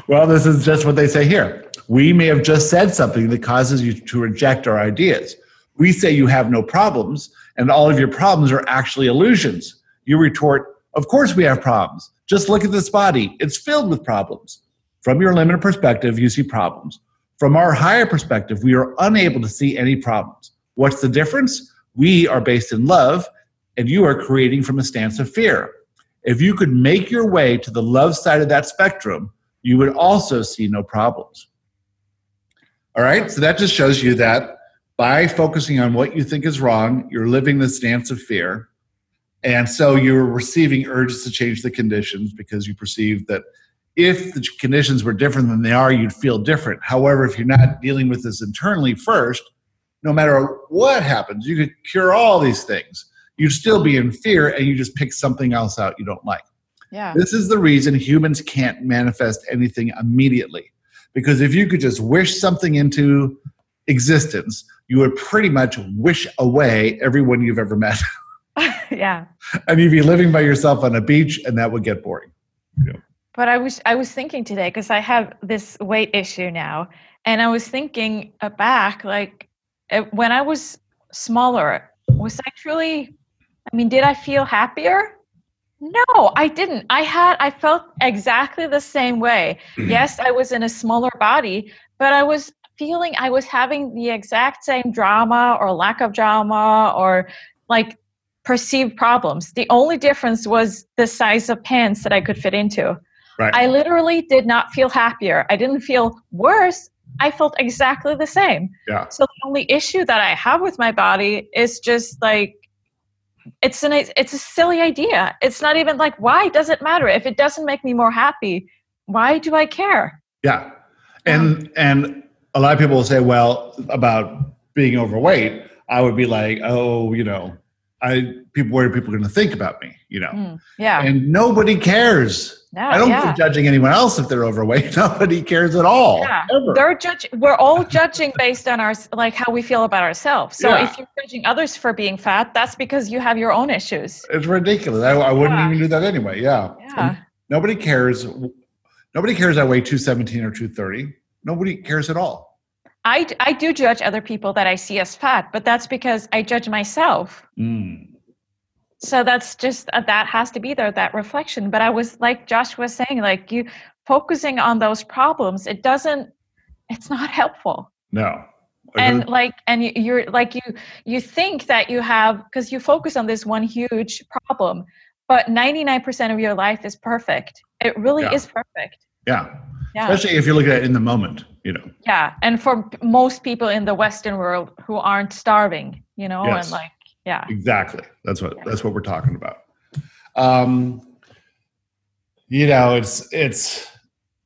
[SPEAKER 2] Well, this is just what they say here. We may have just said something that causes you to reject our ideas. We say you have no problems, and all of your problems are actually illusions. You retort, Of course we have problems. Just look at this body, it's filled with problems. From your limited perspective, you see problems. From our higher perspective, we are unable to see any problems. What's the difference? We are based in love, and you are creating from a stance of fear. If you could make your way to the love side of that spectrum, you would also see no problems. All right, so that just shows you that by focusing on what you think is wrong, you're living the stance of fear. And so you're receiving urges to change the conditions because you perceive that if the conditions were different than they are, you'd feel different. However, if you're not dealing with this internally first, no matter what happens, you could cure all these things. You'd still be in fear and you just pick something else out you don't like.
[SPEAKER 3] Yeah.
[SPEAKER 2] This is the reason humans can't manifest anything immediately. Because if you could just wish something into existence, you would pretty much wish away everyone you've ever met.
[SPEAKER 3] yeah.
[SPEAKER 2] and you'd be living by yourself on a beach, and that would get boring.
[SPEAKER 3] But I was I was thinking today because I have this weight issue now, and I was thinking back like uh, when I was smaller, was I truly? I mean, did I feel happier? No, I didn't. I had I felt exactly the same way. yes, I was in a smaller body, but I was feeling I was having the exact same drama or lack of drama or like perceived problems. The only difference was the size of pants that I could fit into.
[SPEAKER 2] Right.
[SPEAKER 3] I literally did not feel happier. I didn't feel worse. I felt exactly the same.
[SPEAKER 2] Yeah.
[SPEAKER 3] So the only issue that I have with my body is just like it's an it's a silly idea. It's not even like why does it matter if it doesn't make me more happy? Why do I care?
[SPEAKER 2] Yeah. And and a lot of people will say, well, about being overweight, I would be like, oh, you know, I people what are people going to think about me, you know?
[SPEAKER 3] Mm, yeah.
[SPEAKER 2] And nobody cares.
[SPEAKER 3] No,
[SPEAKER 2] I don't
[SPEAKER 3] yeah.
[SPEAKER 2] think judging anyone else if they're overweight. Nobody cares at all.
[SPEAKER 3] Yeah,
[SPEAKER 2] ever.
[SPEAKER 3] they're judging. We're all judging based on our like how we feel about ourselves. So
[SPEAKER 2] Yeah.
[SPEAKER 3] if you're judging others for being fat, that's because you have your own issues.
[SPEAKER 2] It's ridiculous. I, I wouldn't even do that anyway. Yeah.
[SPEAKER 3] Yeah.
[SPEAKER 2] Nobody cares. Nobody cares I weigh 217 or 230. Nobody cares at all.
[SPEAKER 3] I, I do judge other people that I see as fat, but that's because I judge myself.
[SPEAKER 2] Mm.
[SPEAKER 3] So that's just uh, that has to be there that reflection. But I was like Josh was saying, like you focusing on those problems, it doesn't. It's not helpful.
[SPEAKER 2] No.
[SPEAKER 3] and like and you- you're like you you think that you have because you focus on this one huge problem but 99% of your life is perfect it really
[SPEAKER 2] Yeah.
[SPEAKER 3] is perfect
[SPEAKER 2] yeah.
[SPEAKER 3] yeah
[SPEAKER 2] Especially if you look at it in the moment, you know.
[SPEAKER 3] yeah and for most people in the western world who aren't starving you know
[SPEAKER 2] Yes.
[SPEAKER 3] and like yeah
[SPEAKER 2] Exactly. That's what
[SPEAKER 3] Yeah.
[SPEAKER 2] that's what we're talking about. Um, you know, it's it's.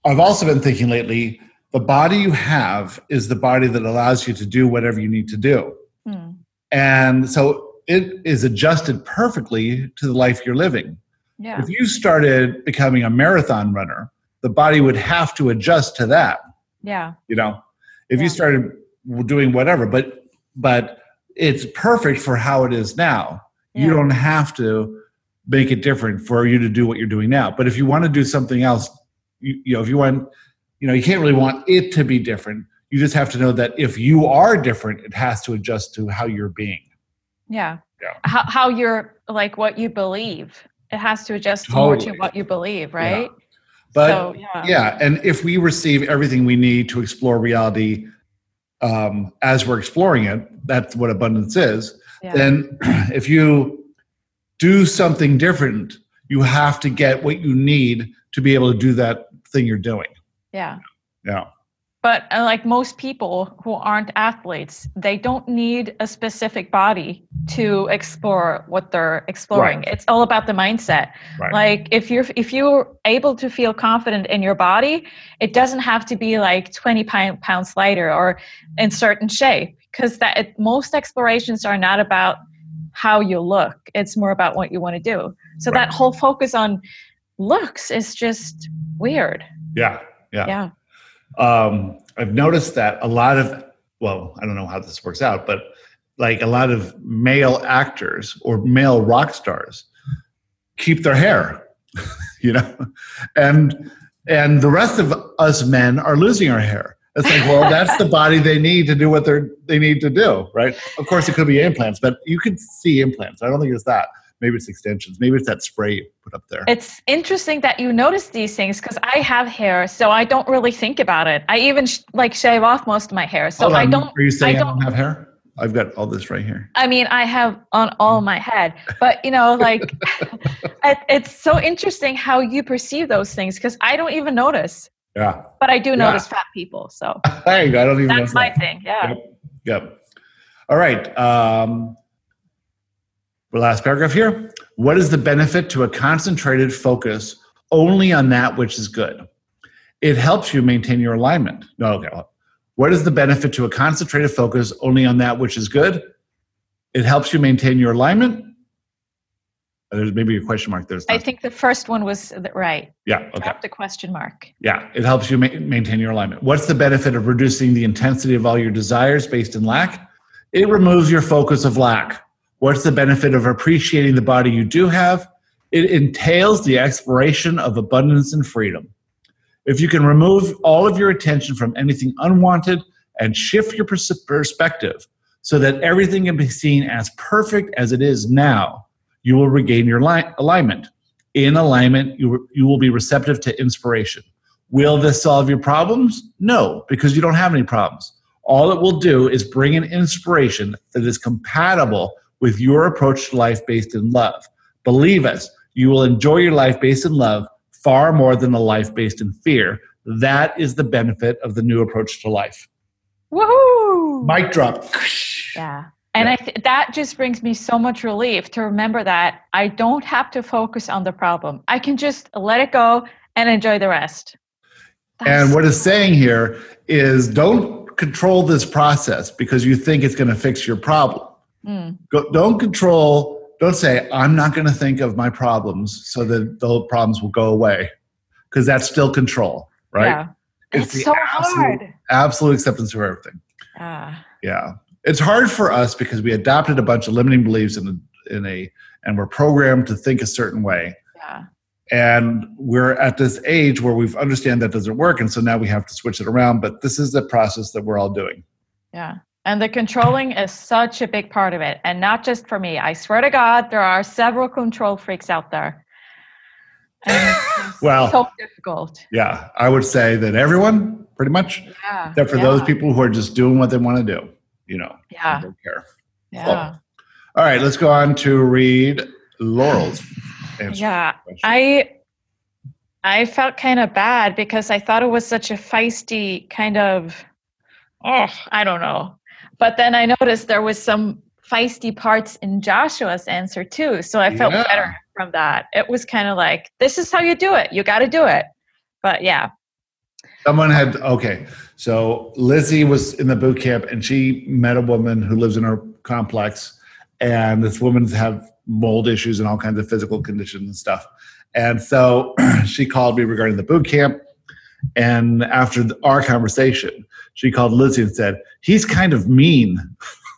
[SPEAKER 2] I've also been thinking lately. The body you have is the body that allows you to do whatever you need to do,
[SPEAKER 3] Hmm.
[SPEAKER 2] and so it is adjusted perfectly to the life you're living.
[SPEAKER 3] yeah
[SPEAKER 2] If you started becoming a marathon runner, the body would have to adjust to that.
[SPEAKER 3] yeah
[SPEAKER 2] You know, if you started doing whatever, but but it's perfect for how it is now. You don't have to make it different for you to do what you're doing now. But if you want to do something else, you, you know, if you want, you know, you can't really want it to be different. You just have to know that if you are different, it has to adjust to how you're being.
[SPEAKER 3] yeah
[SPEAKER 2] Yeah.
[SPEAKER 3] how, how you're like what you believe it has to adjust more to what you believe right
[SPEAKER 2] But
[SPEAKER 3] so yeah
[SPEAKER 2] yeah and if we receive everything we need to explore reality um, as we're exploring it that's what abundance is
[SPEAKER 3] yeah.
[SPEAKER 2] then if you do something different you have to get what you need to be able to do that thing you're doing.
[SPEAKER 3] Yeah.
[SPEAKER 2] Yeah
[SPEAKER 3] but uh, like most people who aren't athletes, they don't need a specific body to explore what they're exploring.
[SPEAKER 2] Right.
[SPEAKER 3] It's all about the mindset.
[SPEAKER 2] Right.
[SPEAKER 3] Like if you're if you're able to feel confident in your body, it doesn't have to be like 20 pound, pounds lighter or in certain shape because that it, most explorations are not about how you look. It's more about what you want to do. So
[SPEAKER 2] Right.
[SPEAKER 3] that whole focus on looks is just weird.
[SPEAKER 2] yeah. Yeah.
[SPEAKER 3] Yeah.
[SPEAKER 2] Um, I've noticed that a lot of, well, I don't know how this works out, but like a lot of male actors or male rock stars keep their hair, you know, and and the rest of us men are losing our hair. It's like, well, that's the body they need to do what they're they need to do, right? Of course, it could be implants, but you could see implants. I don't think it's that. Maybe it's extensions. Maybe it's that spray you put up there.
[SPEAKER 3] It's interesting that you notice these things because I have hair, so I don't really think about it. I even sh- like shave off most of my hair, so I don't.
[SPEAKER 2] Are you saying I
[SPEAKER 3] I
[SPEAKER 2] don't,
[SPEAKER 3] don't-
[SPEAKER 2] have hair? I've got all this right here.
[SPEAKER 3] I mean, I have on all my head, but you know, like, it, it's so interesting how you perceive those things because I don't even notice,
[SPEAKER 2] Yeah.
[SPEAKER 3] but I do
[SPEAKER 2] Yeah.
[SPEAKER 3] notice fat people. So
[SPEAKER 2] There you go. I don't even
[SPEAKER 3] that's my thing. Yeah.
[SPEAKER 2] Yep. Yep. All right. Um, last paragraph here. What is the benefit to a concentrated focus only on that which is good? It helps you maintain your alignment. No, okay. What is the benefit to a concentrated focus only on that which is good? It helps you maintain your alignment. There's maybe a question mark There's.
[SPEAKER 3] I think the first one was right.
[SPEAKER 2] yeah. Okay.
[SPEAKER 3] Drop the question mark.
[SPEAKER 2] Yeah, it helps you ma- maintain your alignment. What's the benefit of reducing the intensity of all your desires based in lack? It removes your focus of lack. What's the benefit of appreciating the body you do have? It entails the exploration of abundance and freedom. If you can remove all of your attention from anything unwanted and shift your pers- perspective so that everything can be seen as perfect as it is now, you will regain your li- alignment. In alignment, you, you will be receptive to inspiration. Will this solve your problems? No, because you don't have any problems. All it will do is bring an inspiration that is compatible with your approach to life based in love. Believe us, you will enjoy your life based in love far more than a life based in fear. That is the benefit of the new approach to life.
[SPEAKER 3] Woohoo!
[SPEAKER 2] Mic drop.
[SPEAKER 3] Yeah. And I th- that just brings me so much relief to remember that I don't have to focus on the problem. I can just let it go and enjoy the rest.
[SPEAKER 2] And what it's saying here is don't control this process because you think it's going to fix your problem.
[SPEAKER 3] Mm,
[SPEAKER 2] Go, don't control, don't say, I'm not going to think of my problems so that the problems will go away because that's still control, right?
[SPEAKER 3] Yeah. It's,
[SPEAKER 2] the
[SPEAKER 3] so
[SPEAKER 2] absolute-
[SPEAKER 3] hard.
[SPEAKER 2] Absolute acceptance of everything.
[SPEAKER 3] Ah,
[SPEAKER 2] Yeah. It's hard for us because we adopted a bunch of limiting beliefs in a, in a and we're programmed to think a certain way.
[SPEAKER 3] yeah.
[SPEAKER 2] And we're at this age where we've understand that doesn't work. And so now we have to switch it around. But this is the process that we're all doing.
[SPEAKER 3] Yeah. And the controlling is such a big part of it. And not just for me. I swear to God, there are several control freaks out there. And
[SPEAKER 2] Well-
[SPEAKER 3] so difficult.
[SPEAKER 2] Yeah. I would say that everyone, pretty much,
[SPEAKER 3] Yeah.
[SPEAKER 2] except for
[SPEAKER 3] yeah,
[SPEAKER 2] those people who are just doing what they want to do, you know,
[SPEAKER 3] Yeah.
[SPEAKER 2] don't care.
[SPEAKER 3] Yeah.
[SPEAKER 2] All right, let's go on to read Laurel's answer.
[SPEAKER 3] Yeah. I I felt kind of bad because I thought it was such a feisty kind of oh, I don't know. But then I noticed there was some feisty parts in Joshua's answer too. So I felt
[SPEAKER 2] Yeah.
[SPEAKER 3] better from that. It was kind of like this is how you do it. You got to do it. But yeah.
[SPEAKER 2] Someone had okay. So Lizzie was in the boot camp, and she met a woman who lives in her complex, and this woman's have mold issues and all kinds of physical conditions and stuff. And so she called me regarding the boot camp, and after the, our conversation, she called Lizzie and said, "He's kind of mean."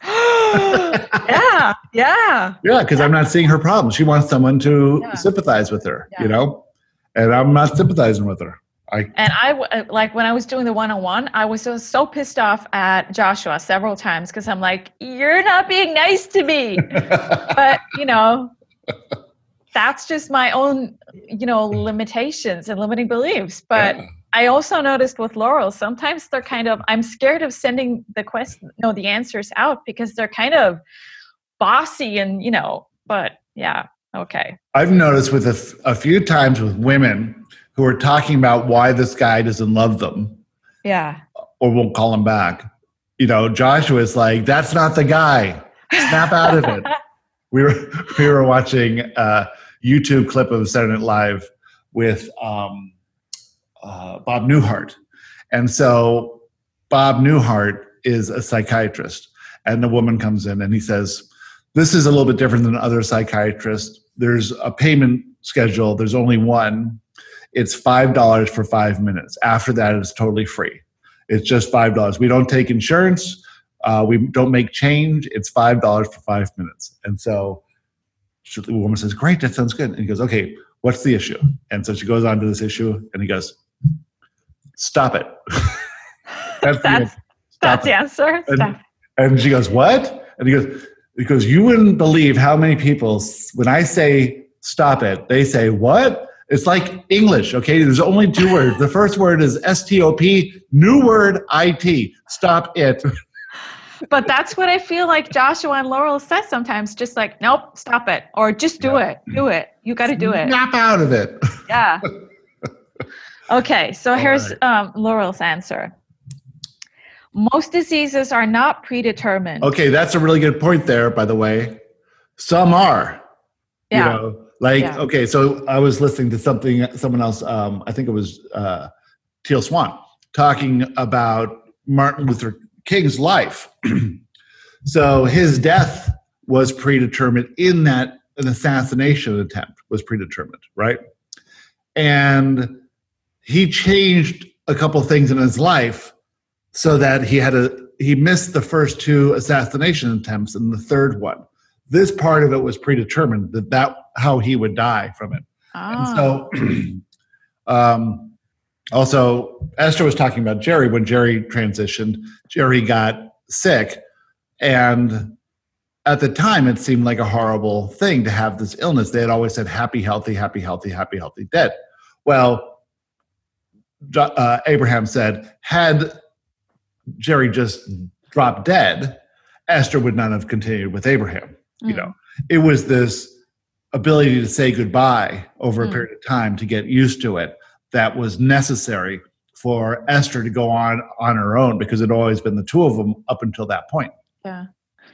[SPEAKER 3] yeah. Yeah.
[SPEAKER 2] Yeah, because I'm not seeing her problem. She wants someone to
[SPEAKER 3] Yeah.
[SPEAKER 2] sympathize with her,
[SPEAKER 3] Yeah.
[SPEAKER 2] you know, and I'm not sympathizing with her. I
[SPEAKER 3] And I uh, like when I was doing the one on one, I was so, so pissed off at Joshua several times because I'm like, you're not being nice to me. but, you know, that's just my own, you know, limitations and limiting beliefs. But
[SPEAKER 2] Yeah.
[SPEAKER 3] I also noticed with Laurel, sometimes they're kind of, I'm scared of sending the question, no, the answers out because they're kind of bossy and, you know, but yeah, okay.
[SPEAKER 2] I've noticed with a, f- a few times with women who are talking about why this guy doesn't love them.
[SPEAKER 3] Yeah.
[SPEAKER 2] or won't call him back. You know, Joshua's like, that's not the guy. Snap out of it. We were we were watching a YouTube clip of Saturday Night Live with um, uh, Bob Newhart, and so Bob Newhart is a psychiatrist, and the woman comes in and he says, "This is a little bit different than other psychiatrists. There's a payment schedule. There's only one. It's five dollars for five minutes. After that, it's totally free. It's just five dollars. We don't take insurance." Uh, we don't make change. It's five dollars for five minutes. And so the woman says, "Great, that sounds good." And he goes, "Okay, what's the issue?" And so she goes on to this issue, and he goes, "Stop it."
[SPEAKER 3] that's that's, that's the answer.
[SPEAKER 2] And, and, she goes, "What?" And he goes, "Because you wouldn't believe how many people, when I say stop it, they say what." It's like English, okay? There's only two words. The first word is S T O P, new word I T. Stop it.
[SPEAKER 3] but that's what I feel like Joshua and Laurel says sometimes, just like, nope, stop it. Or just do yeah. it. Do it. You got to do it.
[SPEAKER 2] Snap out of it.
[SPEAKER 3] Yeah. Okay, so All here's right. um, Laurel's answer. Most diseases are not predetermined.
[SPEAKER 2] Okay, that's a really good point there, by the way. Some are. Yeah. You know, like, yeah. okay, so I was listening to something, someone else, um, I think it was uh, Teal Swan, talking about Martin Luther King's life. so his death was predetermined in that an assassination attempt was predetermined, right? And he changed a couple things in his life so that he had a he missed the first two assassination attempts and the third one. This part of it was predetermined that that how he would die from it. And so um, also, Esther was talking about Jerry. When Jerry transitioned, Jerry got sick. And at the time, it seemed like a horrible thing to have this illness. They had always said, happy, healthy, happy, healthy, happy, healthy, dead. Well, uh, Abraham said, had Jerry just dropped dead, Esther would not have continued with Abraham. Mm. You know, it was this ability to say goodbye over mm. a period of time to get used to it that was necessary for Esther to go on on her own because it had always been the two of them up until that point.
[SPEAKER 3] Yeah.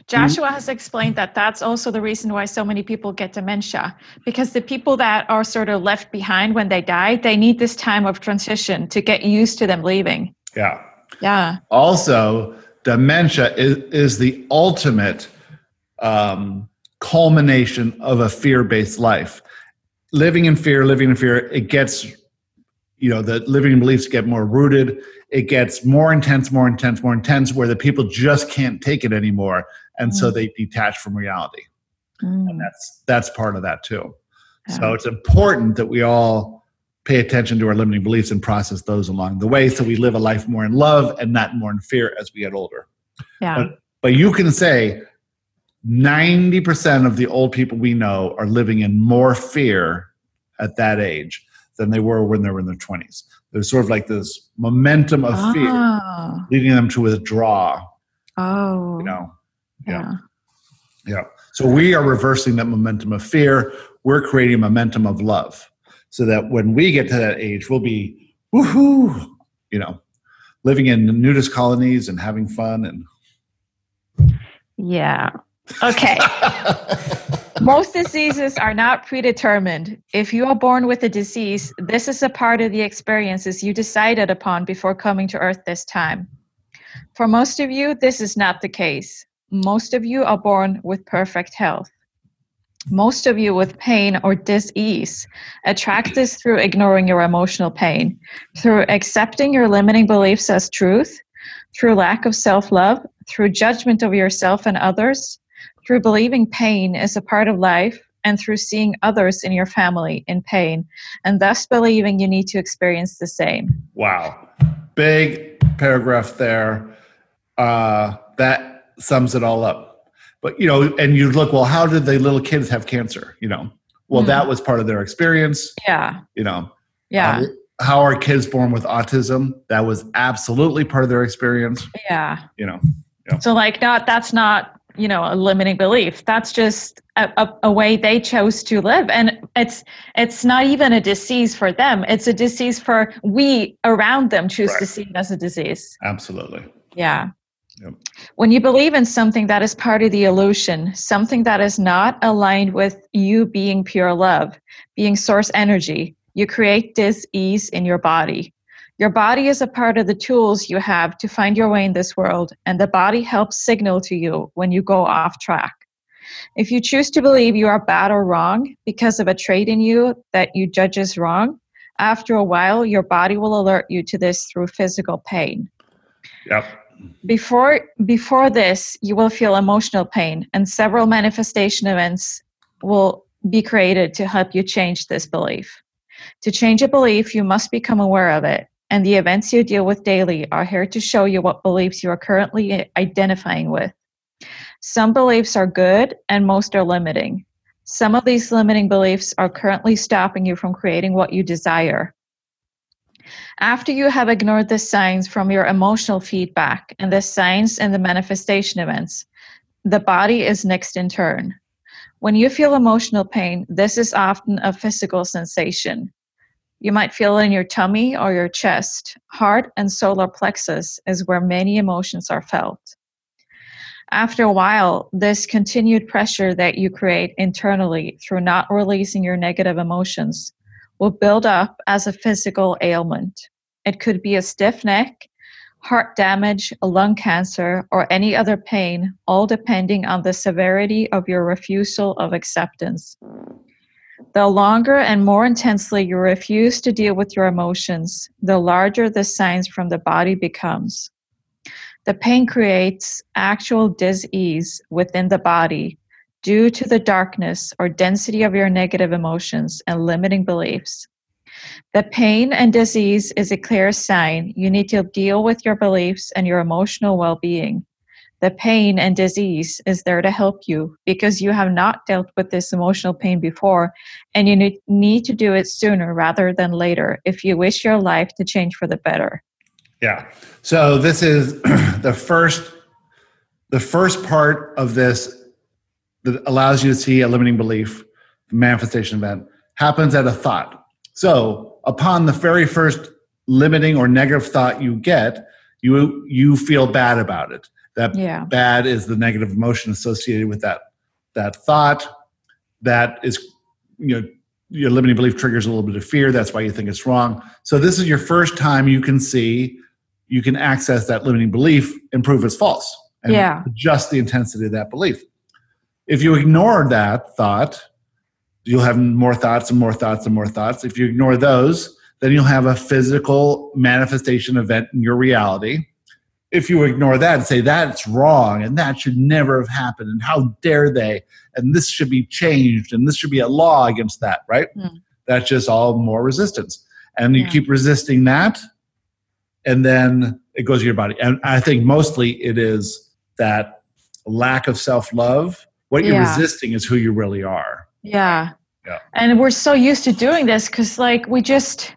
[SPEAKER 3] Joshua has explained that that's also the reason why so many people get dementia because the people that are sort of left behind when they die, they need this time of transition to get used to them leaving.
[SPEAKER 2] Yeah.
[SPEAKER 3] Yeah.
[SPEAKER 2] Also, dementia is, is the ultimate um, culmination of a fear based life. Living in fear, living in fear, it gets you know the living beliefs get more rooted it gets more intense more intense more intense where the people just can't take it anymore and mm. so they detach from reality mm. and that's that's part of that too yeah. so it's important that we all pay attention to our limiting beliefs and process those along the way so we live a life more in love and not more in fear as we get older
[SPEAKER 3] yeah
[SPEAKER 2] but, but you can say 90% of the old people we know are living in more fear at that age than they were when they were in their 20s. There's sort of like this momentum of oh. fear leading them to withdraw.
[SPEAKER 3] Oh.
[SPEAKER 2] You know? Yeah. yeah. Yeah. So we are reversing that momentum of fear. We're creating momentum of love so that when we get to that age, we'll be woohoo, you know, living in nudist colonies and having fun and.
[SPEAKER 3] Yeah. Okay. Most diseases are not predetermined. If you are born with a disease, this is a part of the experiences you decided upon before coming to Earth this time. For most of you, this is not the case. Most of you are born with perfect health. Most of you with pain or disease attract this through ignoring your emotional pain, through accepting your limiting beliefs as truth, through lack of self love, through judgment of yourself and others, through believing pain is a part of life and through seeing others in your family in pain and thus believing you need to experience the same.
[SPEAKER 2] Wow. Big paragraph there. Uh, that sums it all up. But, you know, and you look, well, how did the little kids have cancer? You know, well, mm. that was part of their experience.
[SPEAKER 3] Yeah.
[SPEAKER 2] You know,
[SPEAKER 3] yeah.
[SPEAKER 2] Um, how are kids born with autism? That was absolutely part of their experience.
[SPEAKER 3] Yeah.
[SPEAKER 2] You know,
[SPEAKER 3] yeah. so like, not, that's not you know a limiting belief that's just a, a, a, way they chose to live and it's it's not even a disease for them it's a disease for we around them choose right. to see it as a disease
[SPEAKER 2] absolutely
[SPEAKER 3] yeah yep. when you believe in something that is part of the illusion something that is not aligned with you being pure love being source energy you create dis ease in your body your body is a part of the tools you have to find your way in this world, and the body helps signal to you when you go off track. If you choose to believe you are bad or wrong because of a trait in you that you judge as wrong, after a while, your body will alert you to this through physical pain.
[SPEAKER 2] Yep.
[SPEAKER 3] Before before this, you will feel emotional pain, and several manifestation events will be created to help you change this belief. To change a belief, you must become aware of it and the events you deal with daily are here to show you what beliefs you are currently identifying with. Some beliefs are good and most are limiting. Some of these limiting beliefs are currently stopping you from creating what you desire. After you have ignored the signs from your emotional feedback and the signs and the manifestation events, the body is next in turn. When you feel emotional pain, this is often a physical sensation. You might feel it in your tummy or your chest. Heart and solar plexus is where many emotions are felt. After a while, this continued pressure that you create internally through not releasing your negative emotions will build up as a physical ailment. It could be a stiff neck, heart damage, a lung cancer, or any other pain, all depending on the severity of your refusal of acceptance. The longer and more intensely you refuse to deal with your emotions, the larger the signs from the body becomes. The pain creates actual dis-ease within the body due to the darkness or density of your negative emotions and limiting beliefs. The pain and disease is a clear sign you need to deal with your beliefs and your emotional well being the pain and disease is there to help you because you have not dealt with this emotional pain before and you need to do it sooner rather than later if you wish your life to change for the better.
[SPEAKER 2] Yeah. So this is the first the first part of this that allows you to see a limiting belief manifestation event happens at a thought so upon the very first limiting or negative thought you get you you feel bad about it that yeah. bad is the negative emotion associated with that that thought. That is, you know, your limiting belief triggers a little bit of fear. That's why you think it's wrong. So this is your first time you can see, you can access that limiting belief and prove it's false. And
[SPEAKER 3] yeah.
[SPEAKER 2] adjust the intensity of that belief. If you ignore that thought, you'll have more thoughts and more thoughts and more thoughts. If you ignore those, then you'll have a physical manifestation event in your reality if you ignore that and say that's wrong and that should never have happened and how dare they and this should be changed and this should be a law against that right mm. that's just all more resistance and you yeah. keep resisting that and then it goes to your body and i think mostly it is that lack of self-love what you're yeah. resisting is who you really are.
[SPEAKER 3] Yeah. Yeah. And we're so used to doing this because like we just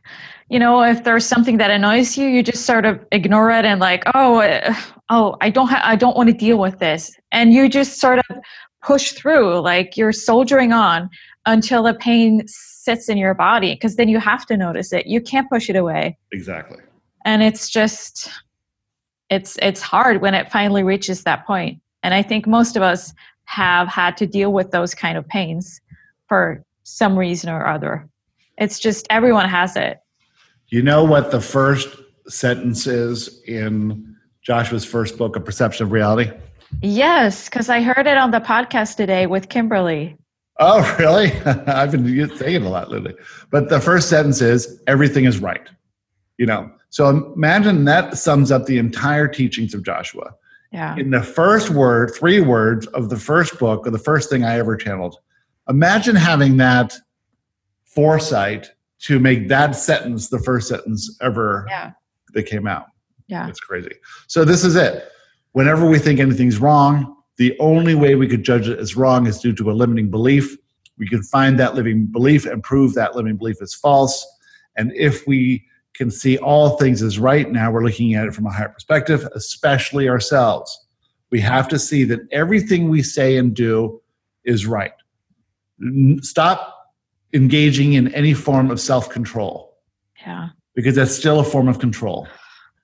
[SPEAKER 3] you know if there's something that annoys you you just sort of ignore it and like oh uh, oh i don't ha- i don't want to deal with this. And you just sort of push through like you're soldiering on until the pain sits in your body because then you have to notice it. You can't push it away.
[SPEAKER 2] Exactly.
[SPEAKER 3] And it's just it's it's hard when it finally reaches that point. point. And i think most of us have had to deal with those kind of pains for some reason or other it's just everyone has it
[SPEAKER 2] you know what the first sentence is in Joshua's first book, A Perception of Reality?
[SPEAKER 3] Yes, because I heard it on the podcast today with Kimberly.
[SPEAKER 2] Oh, really? I've been saying it a lot lately. But the first sentence is everything is right. You know, so imagine that sums up the entire teachings of Joshua.
[SPEAKER 3] Yeah.
[SPEAKER 2] In the first word, three words of the first book, or the first thing I ever channeled, imagine having that foresight to make that sentence the first sentence ever
[SPEAKER 3] yeah.
[SPEAKER 2] that came out.
[SPEAKER 3] Yeah.
[SPEAKER 2] It's crazy. So this is it. Whenever we think anything's wrong, the only way we could judge it as wrong is due to a limiting belief. We can find that limiting belief and prove that limiting belief is false. And if we can see all things as right, now we're looking at it from a higher perspective, especially ourselves. We have to see that everything we say and do is right. Stop engaging in any form of self control
[SPEAKER 3] Yeah.
[SPEAKER 2] because that's still a form of control.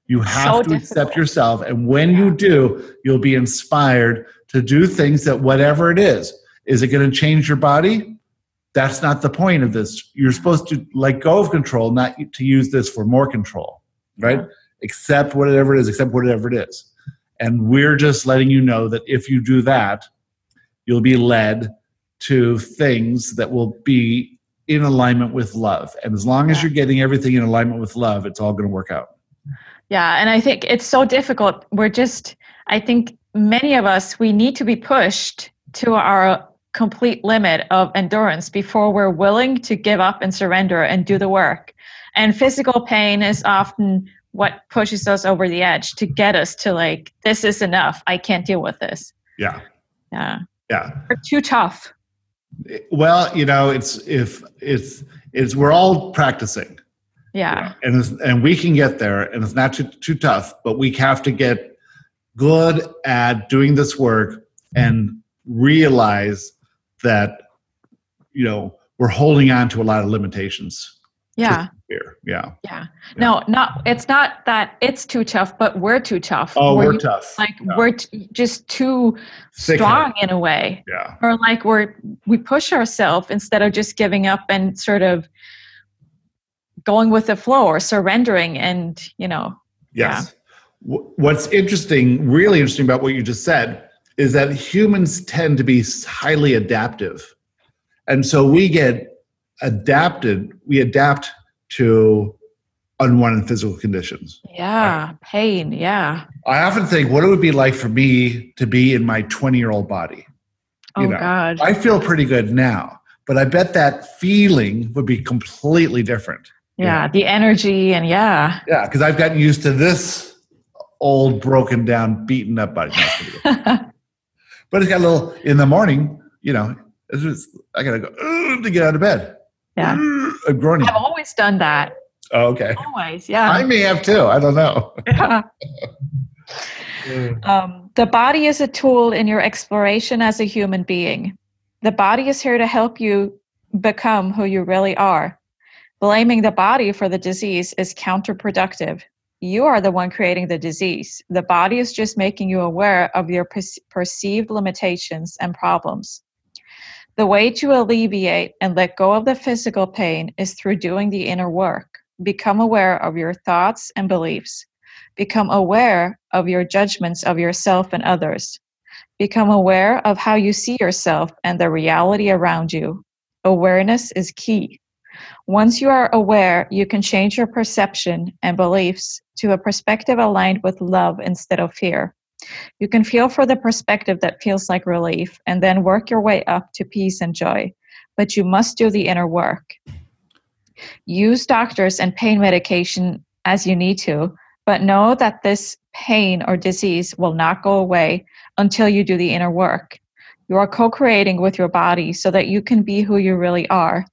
[SPEAKER 2] You have
[SPEAKER 3] So
[SPEAKER 2] to accept yourself. And when you do, you'll be inspired to do things that, whatever it is, is it going to change your body? That's not the point of this. You're supposed to let go of control, not to use this for more control, right? Accept whatever it is, accept whatever it is. And we're just letting you know that if you do that, you'll be led to things that will be in alignment with love. And as long as you're getting everything in alignment with love, it's all going to work out.
[SPEAKER 3] Yeah, and I think it's so difficult. We're just, I think many of us, we need to be pushed to our complete limit of endurance before we're willing to give up and surrender and do the work. And physical pain is often what pushes us over the edge to get us to like, this is enough. I can't deal with this.
[SPEAKER 2] Yeah.
[SPEAKER 3] Yeah.
[SPEAKER 2] Yeah.
[SPEAKER 3] We're too tough.
[SPEAKER 2] Well, you know, it's if it's it's we're all practicing.
[SPEAKER 3] Yeah.
[SPEAKER 2] And and we can get there and it's not too too tough, but we have to get good at doing this work and realize that you know, we're holding on to a lot of limitations
[SPEAKER 3] Yeah.
[SPEAKER 2] here. Yeah.
[SPEAKER 3] Yeah. No, not, it's not that it's too tough, but we're too tough.
[SPEAKER 2] Oh,
[SPEAKER 3] We're
[SPEAKER 2] we're tough.
[SPEAKER 3] like
[SPEAKER 2] Yeah.
[SPEAKER 3] we're t- just too
[SPEAKER 2] Thick-headed.
[SPEAKER 3] strong in a way
[SPEAKER 2] Yeah.
[SPEAKER 3] or like we're we push ourselves instead of just giving up and sort of going with the flow or surrendering and you know
[SPEAKER 2] Yes. Wh- What's interesting, really interesting about what you just said, is that humans tend to be highly adaptive. And so we get adapted, we adapt to unwanted physical conditions.
[SPEAKER 3] yeah pain yeah
[SPEAKER 2] I often think what it would be like for me to be in my 20 year old body.
[SPEAKER 3] oh
[SPEAKER 2] You know,
[SPEAKER 3] god
[SPEAKER 2] I feel pretty good now, but I bet that feeling would be completely different.
[SPEAKER 3] yeah the energy and yeah
[SPEAKER 2] Yeah, because I've gotten used to this old, broken down, beaten up body. No, it's pretty good. But it's got a little in the morning, you know, it's just, I gotta go to get out of bed.
[SPEAKER 3] Yeah.
[SPEAKER 2] I'm groaning.
[SPEAKER 3] i've always done that
[SPEAKER 2] Oh, okay.
[SPEAKER 3] always yeah
[SPEAKER 2] I may have too. I don't know.
[SPEAKER 3] Yeah. Um, the body is a tool in your exploration as a human being. The body is here to help you become who you really are. Blaming the body for the disease is counterproductive. You are the one creating the disease. The body is just making you aware of your perce- perceived limitations and problems. The way to alleviate and let go of the physical pain is through doing the inner work. Become aware of your thoughts and beliefs. Become aware of your judgments of yourself and others. Become aware of how you see yourself and the reality around you. Awareness is key. Once you are aware, you can change your perception and beliefs to a perspective aligned with love instead of fear. You can feel for the perspective that feels like relief and then work your way up to peace and joy. But you must do the inner work. Use doctors and pain medication as you need to, but know that this pain or disease will not go away until you do the inner work. You are co creating with your body so that you can be who you really are.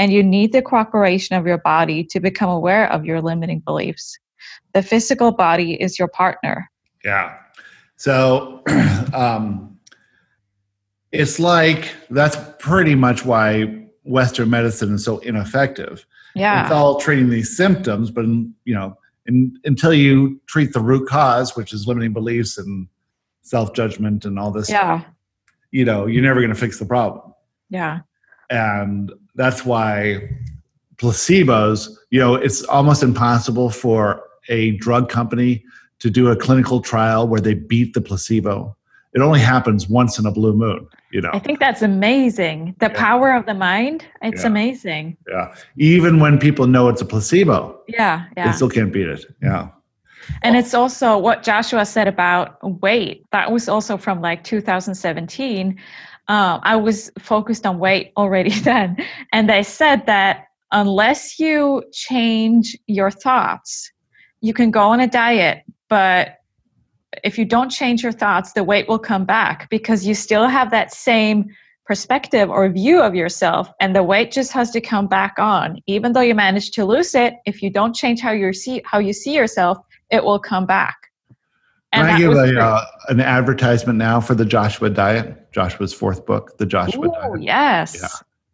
[SPEAKER 3] And you need the cooperation of your body to become aware of your limiting beliefs. The physical body is your partner.
[SPEAKER 2] Yeah. So um, it's like that's pretty much why Western medicine is so ineffective.
[SPEAKER 3] Yeah.
[SPEAKER 2] It's all treating these symptoms, but you know, in, until you treat the root cause, which is limiting beliefs and self judgment and all this,
[SPEAKER 3] Yeah.
[SPEAKER 2] you know, you're never going to fix the problem.
[SPEAKER 3] Yeah.
[SPEAKER 2] and that's why placebos you know it's almost impossible for a drug company to do a clinical trial where they beat the placebo it only happens once in a blue moon you know
[SPEAKER 3] I think that's amazing. The
[SPEAKER 2] Yeah.
[SPEAKER 3] power of the mind, it's
[SPEAKER 2] Yeah.
[SPEAKER 3] amazing.
[SPEAKER 2] yeah even when people know it's a placebo
[SPEAKER 3] Yeah.
[SPEAKER 2] they still can't beat it yeah
[SPEAKER 3] And it's also what Joshua said about weight. That was also from like 2017. Um, I was focused on weight already then. And they said that unless you change your thoughts, you can go on a diet, but if you don't change your thoughts, the weight will come back because you still have that same perspective or view of yourself and the weight just has to come back on even though you manage to lose it if you don't change how you see how you see yourself it will come back And
[SPEAKER 2] Can I give a, uh, an advertisement now for the Joshua Diet? Joshua's fourth book, The Joshua
[SPEAKER 3] Ooh,
[SPEAKER 2] Diet.
[SPEAKER 3] yes.
[SPEAKER 2] Yeah.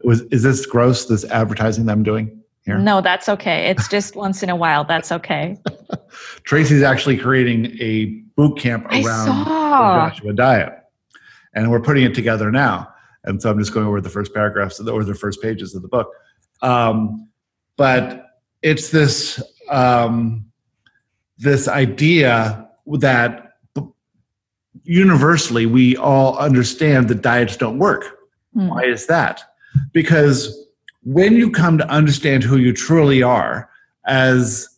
[SPEAKER 2] Was is this gross? This advertising that I'm doing here?
[SPEAKER 3] No, that's okay. It's just once in a while. That's okay.
[SPEAKER 2] Tracy's actually creating a boot camp around the Joshua Diet, and we're putting it together now. And so I'm just going over the first paragraphs of the, or the first pages of the book. Um, but it's this um, this idea that universally we all understand that diets don't work.
[SPEAKER 3] Hmm.
[SPEAKER 2] Why is that? Because when you come to understand who you truly are, as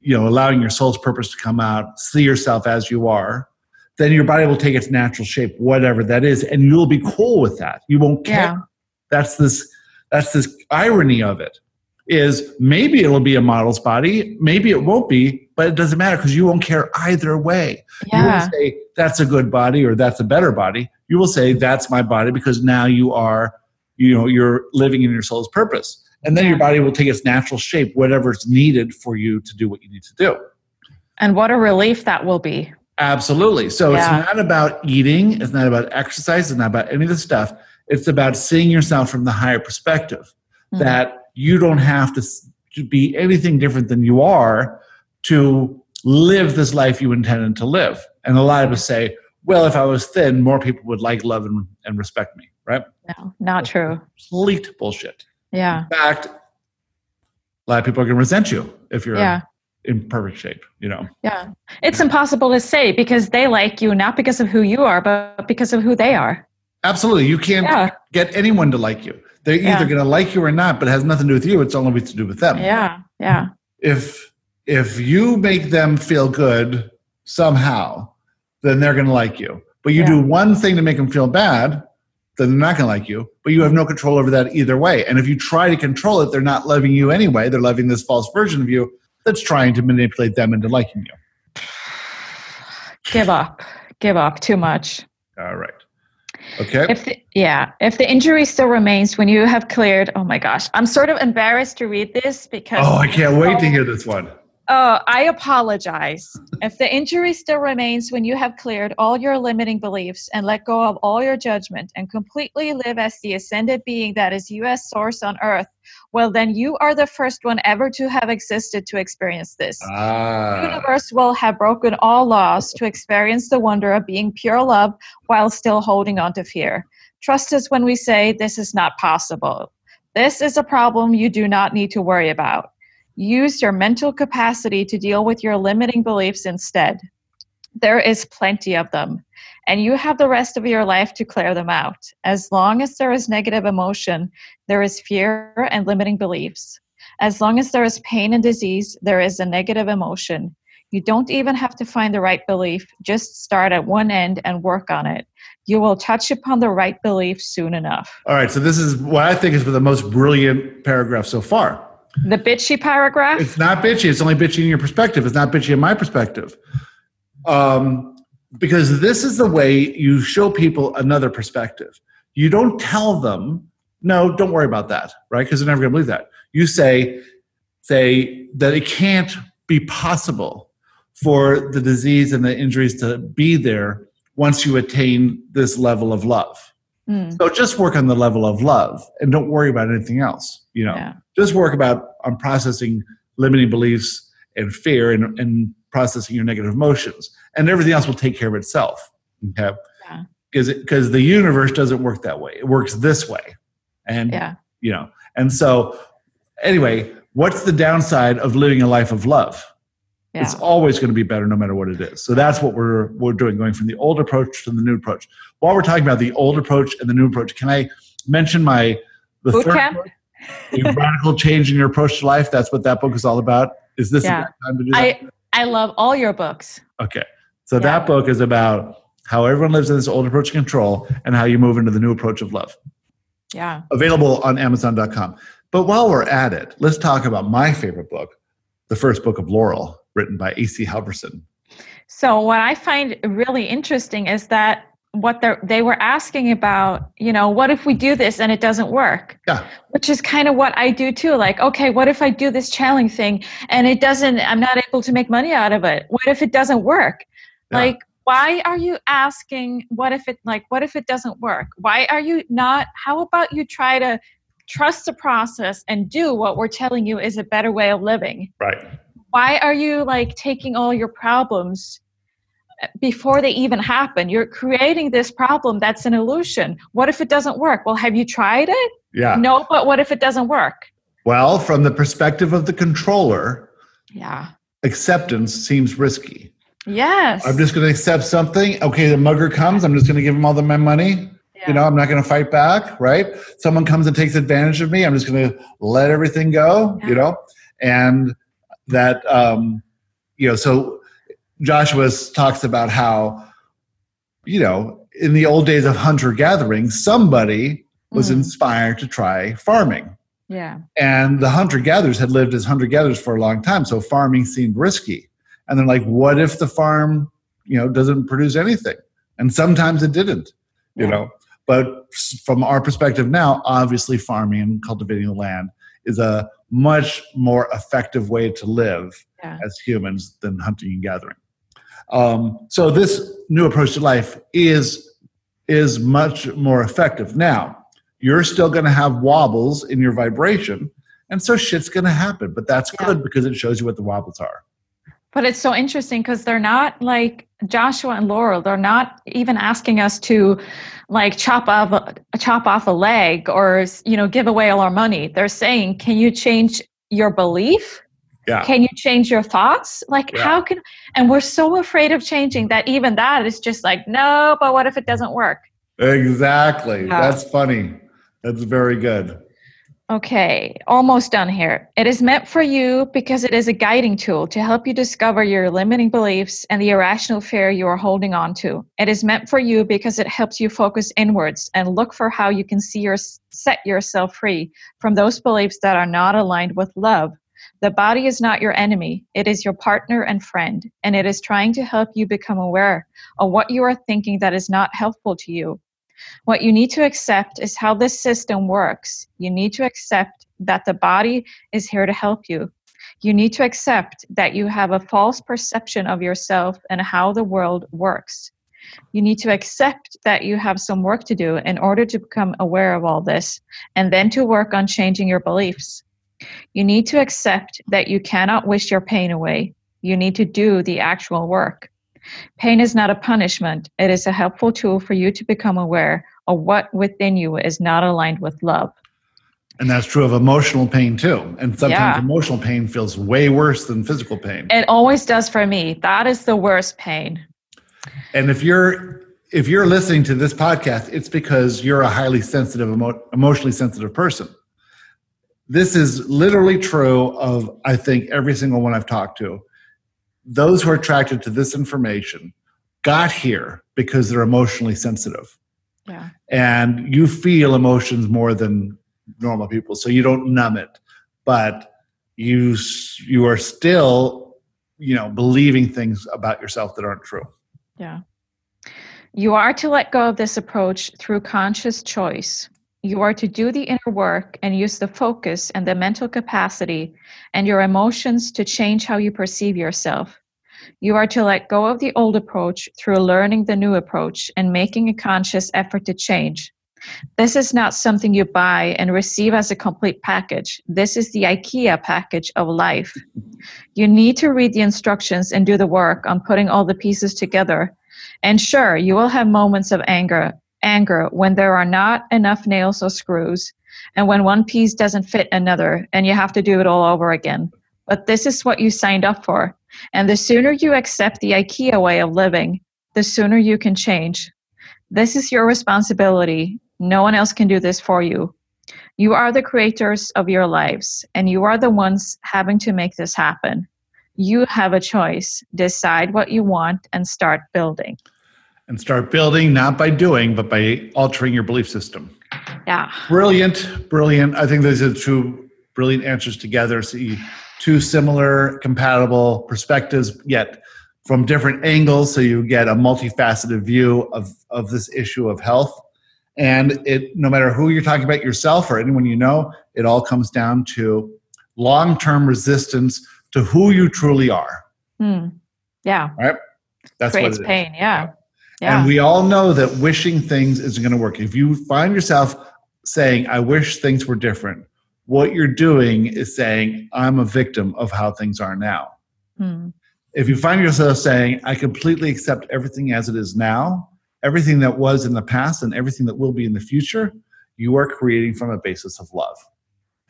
[SPEAKER 2] you know, allowing your soul's purpose to come out, see yourself as you are, then your body will take its natural shape, whatever that is, and you'll be cool with that. You won't care.
[SPEAKER 3] Yeah.
[SPEAKER 2] That's this. That's this irony of it. Is maybe it'll be a model's body, maybe it won't be, but it doesn't matter because you won't care either way. You won't say that's a good body or that's a better body. You will say that's my body because now you are, you know, you're living in your soul's purpose. And then your body will take its natural shape, whatever's needed for you to do what you need to do.
[SPEAKER 3] And what a relief that will be.
[SPEAKER 2] Absolutely. So
[SPEAKER 3] Yeah.
[SPEAKER 2] it's not about eating, it's not about exercise, it's not about any of this stuff. It's about seeing yourself from the higher perspective
[SPEAKER 3] Mhm.
[SPEAKER 2] that you don't have to, to be anything different than you are to live this life you intended to live. And a lot of us say, well, if I was thin, more people would like, love, and, and respect me, right?
[SPEAKER 3] No, not true.
[SPEAKER 2] Complete bullshit.
[SPEAKER 3] Yeah.
[SPEAKER 2] In fact, a lot of people are going to resent you if you're
[SPEAKER 3] Yeah.
[SPEAKER 2] in perfect shape, you know?
[SPEAKER 3] Yeah. It's impossible to say because they like you not because of who you are, but because of who they are.
[SPEAKER 2] Absolutely. You can't
[SPEAKER 3] Yeah.
[SPEAKER 2] get anyone to like you. They're
[SPEAKER 3] Yeah.
[SPEAKER 2] either going to like you or not, but it has nothing to do with you. It's only to do with them.
[SPEAKER 3] Yeah. Yeah.
[SPEAKER 2] If if you make them feel good somehow, then they're going to like you. But you
[SPEAKER 3] Yeah.
[SPEAKER 2] do one thing to make them feel bad, then they're not going to like you. But you have no control over that either way. And if you try to control it, they're not loving you anyway. They're loving this false version of you that's trying to manipulate them into liking you.
[SPEAKER 3] Give up. Give up too much.
[SPEAKER 2] All right. Okay.
[SPEAKER 3] If the, yeah, if the injury still remains when you have cleared, oh my gosh, I'm sort of embarrassed to read this because
[SPEAKER 2] Oh, I can't wait to
[SPEAKER 3] oh.
[SPEAKER 2] hear this one.
[SPEAKER 3] Oh, I apologize. if the injury still remains when you have cleared all your limiting beliefs and let go of all your judgment and completely live as the ascended being that is you as source on earth, well, then you are the first one ever to have existed to experience this. The
[SPEAKER 2] Ah.
[SPEAKER 3] universe will have broken all laws to experience the wonder of being pure love while still holding on to fear. Trust us when we say this is not possible. This is a problem you do not need to worry about. Use your mental capacity to deal with your limiting beliefs instead. There is plenty of them, and you have the rest of your life to clear them out. As long as there is negative emotion, there is fear and limiting beliefs. As long as there is pain and disease, there is a negative emotion. You don't even have to find the right belief, just start at one end and work on it. You will touch upon the right belief soon enough.
[SPEAKER 2] All right. So this is what I think is the most brilliant paragraph so far.
[SPEAKER 3] The bitchy paragraph?
[SPEAKER 2] It's not bitchy. It's only bitchy in your perspective. It's not bitchy in my perspective. Um, because this is the way you show people another perspective. You don't tell them, no, don't worry about that, right? Because they're never going to believe that. You say, say that it can't be possible for the disease and the injuries to be there once you attain this level of love.
[SPEAKER 3] Mm,
[SPEAKER 2] So just work on the level of love and don't worry about anything else. You know,
[SPEAKER 3] yeah.
[SPEAKER 2] just work about on processing limiting beliefs and fear and, and processing your negative emotions. And everything else will take care of itself okay?
[SPEAKER 3] Yeah.
[SPEAKER 2] because because the universe doesn't work that way. It works this way. And
[SPEAKER 3] Yeah.
[SPEAKER 2] you know and so anyway what's the downside of living a life of love?
[SPEAKER 3] Yeah.
[SPEAKER 2] it's always going to be better no matter what it is. So that's what we're we're doing going from the old approach to the new approach. While we're talking about the old approach and the new approach can i mention my the
[SPEAKER 3] Boot
[SPEAKER 2] third
[SPEAKER 3] camp?
[SPEAKER 2] book, radical change in your approach to life? That's what that book is all about is this
[SPEAKER 3] Yeah.
[SPEAKER 2] a good time to do that
[SPEAKER 3] I I love all your books.
[SPEAKER 2] okay so
[SPEAKER 3] Yeah.
[SPEAKER 2] that book is about how everyone lives in this old approach to control and how you move into the new approach of love
[SPEAKER 3] Yeah.
[SPEAKER 2] available on amazon.com but while we're at it let's talk about my favorite book the first book of laurel written by ac Halvorsen
[SPEAKER 3] So what I find really interesting is that what they they were asking about, you know, what if we do this and it doesn't work?
[SPEAKER 2] yeah
[SPEAKER 3] Which is kind of what I do too. Like, okay, what if I do this channeling thing and it doesn't? I'm not able to make money out of it. What if it doesn't work?
[SPEAKER 2] Yeah.
[SPEAKER 3] Like, why are you asking what if it like what if it doesn't work? Why are you not how about you try to trust the process and do what we're telling you is a better way of living?
[SPEAKER 2] Right.
[SPEAKER 3] Why are you like taking all your problems before they even happen? You're creating this problem that's an illusion. What if it doesn't work? Well, have you tried it?
[SPEAKER 2] Yeah.
[SPEAKER 3] No, but what if it doesn't work?
[SPEAKER 2] Well, from the perspective of the controller,
[SPEAKER 3] Yeah.
[SPEAKER 2] acceptance seems risky.
[SPEAKER 3] Yes.
[SPEAKER 2] I'm just going to accept something. Okay, the mugger comes. I'm just going to give him all the my money.
[SPEAKER 3] Yeah.
[SPEAKER 2] You know, I'm not going to fight back, right? Someone comes and takes advantage of me. I'm just going to let everything go,
[SPEAKER 3] yeah.
[SPEAKER 2] you know? And that, um, you know, so Joshua talks about how, you know, in the old days of hunter gathering, somebody was
[SPEAKER 3] Mm.
[SPEAKER 2] inspired to try farming.
[SPEAKER 3] Yeah.
[SPEAKER 2] And the hunter gatherers had lived as hunter gatherers for a long time, so farming seemed risky. And they're like, what if the farm, you know, doesn't produce anything? And sometimes it didn't, you
[SPEAKER 3] Yeah.
[SPEAKER 2] know. But from our perspective now, obviously farming and cultivating the land is a much more effective way to live
[SPEAKER 3] Yeah.
[SPEAKER 2] as humans than hunting and gathering. Um, so this new approach to life is is much more effective. Now, you're still going to have wobbles in your vibration, and so shit's going to happen. But that's
[SPEAKER 3] Yeah.
[SPEAKER 2] good because it shows you what the wobbles are.
[SPEAKER 3] But it's so interesting because they're not like Joshua and Laurel. They're not even asking us to like chop off a, chop off a leg or you know give away all our money. They're saying, can you change your belief?
[SPEAKER 2] Yeah.
[SPEAKER 3] Can you change your thoughts? Like
[SPEAKER 2] Yeah.
[SPEAKER 3] how can? And we're so afraid of changing that even that is just like no. But what if it doesn't work?
[SPEAKER 2] Exactly.
[SPEAKER 3] Yeah.
[SPEAKER 2] That's funny. That's very good.
[SPEAKER 3] Okay, almost done here. It is meant for you because it is a guiding tool to help you discover your limiting beliefs and the irrational fear you are holding on to. It is meant for you because it helps you focus inwards and look for how you can see your set yourself free from those beliefs that are not aligned with love. The body is not your enemy, it is your partner and friend, and it is trying to help you become aware of what you are thinking that is not helpful to you. What you need to accept is how this system works. You need to accept that the body is here to help you. You need to accept that you have a false perception of yourself and how the world works. You need to accept that you have some work to do in order to become aware of all this and then to work on changing your beliefs. You need to accept that you cannot wish your pain away. You need to do the actual work. Pain is not a punishment, it is a helpful tool for you to become aware of what within you is not aligned with love.
[SPEAKER 2] And that's true of emotional pain too. And sometimes
[SPEAKER 3] Yeah.
[SPEAKER 2] emotional pain feels way worse than physical pain.
[SPEAKER 3] It always does for me. That is the worst pain.
[SPEAKER 2] And if you're if you're listening to this podcast, it's because you're a highly sensitive, emo- emotionally sensitive person. This is literally true of I think every single one I've talked to. Those who are attracted to this information got here because they're emotionally sensitive,
[SPEAKER 3] Yeah.
[SPEAKER 2] and you feel emotions more than normal people, so you don't numb it, but you you are still you know believing things about yourself that aren't true.
[SPEAKER 3] Yeah. You are to let go of this approach through conscious choice. You are to do the inner work and use the focus and the mental capacity and your emotions to change how you perceive yourself. You are to let go of the old approach through learning the new approach and making a conscious effort to change. This is not something you buy and receive as a complete package. This is the IKEA package of life. You need to read the instructions and do the work on putting all the pieces together. And sure, you will have moments of anger, anger when there are not enough nails or screws, and when one piece doesn't fit another and you have to do it all over again. But this is what you signed up for. And the sooner you accept the IKEA way of living, the sooner you can change. This is your responsibility. No one else can do this for you. You are the creators of your lives, and you are the ones having to make this happen. You have a choice. Decide what you want and start building.
[SPEAKER 2] And start building not by doing but by altering your belief system
[SPEAKER 3] Yeah.
[SPEAKER 2] brilliant brilliant i think those are two brilliant answers together see two similar compatible perspectives yet from different angles so you get a multifaceted view of of this issue of health and it no matter who you're talking about yourself or anyone you know it all comes down to long-term resistance to who you truly are
[SPEAKER 3] Hmm. Yeah. Right.
[SPEAKER 2] That's
[SPEAKER 3] creates
[SPEAKER 2] what it is.
[SPEAKER 3] pain. Yeah. Yeah.
[SPEAKER 2] And we all know that wishing things isn't going to work. If you find yourself saying, I wish things were different, what you're doing is saying, I'm a victim of how things are now.
[SPEAKER 3] Hmm.
[SPEAKER 2] If you find yourself saying, I completely accept everything as it is now, everything that was in the past and everything that will be in the future, you are creating from a basis of love.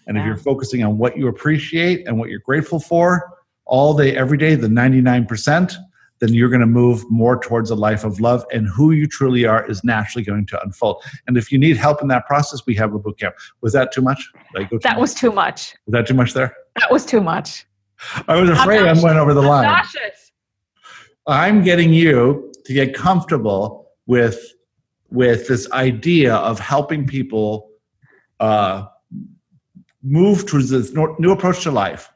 [SPEAKER 2] And if you're focusing on what you appreciate and what you're grateful for all day, every day, the 99%, then you're going to move more towards a life of love. And who you truly are is naturally going to unfold. And if you need help in that process, we have a boot camp. Was that too much?
[SPEAKER 3] That
[SPEAKER 2] much?
[SPEAKER 3] was too much.
[SPEAKER 2] was that too much there?
[SPEAKER 3] That was too much.
[SPEAKER 2] I was afraid I went over the
[SPEAKER 3] I'm
[SPEAKER 2] line.
[SPEAKER 3] nauseous.
[SPEAKER 2] I'm getting you to get comfortable with with this idea of helping people uh, move towards this new approach to life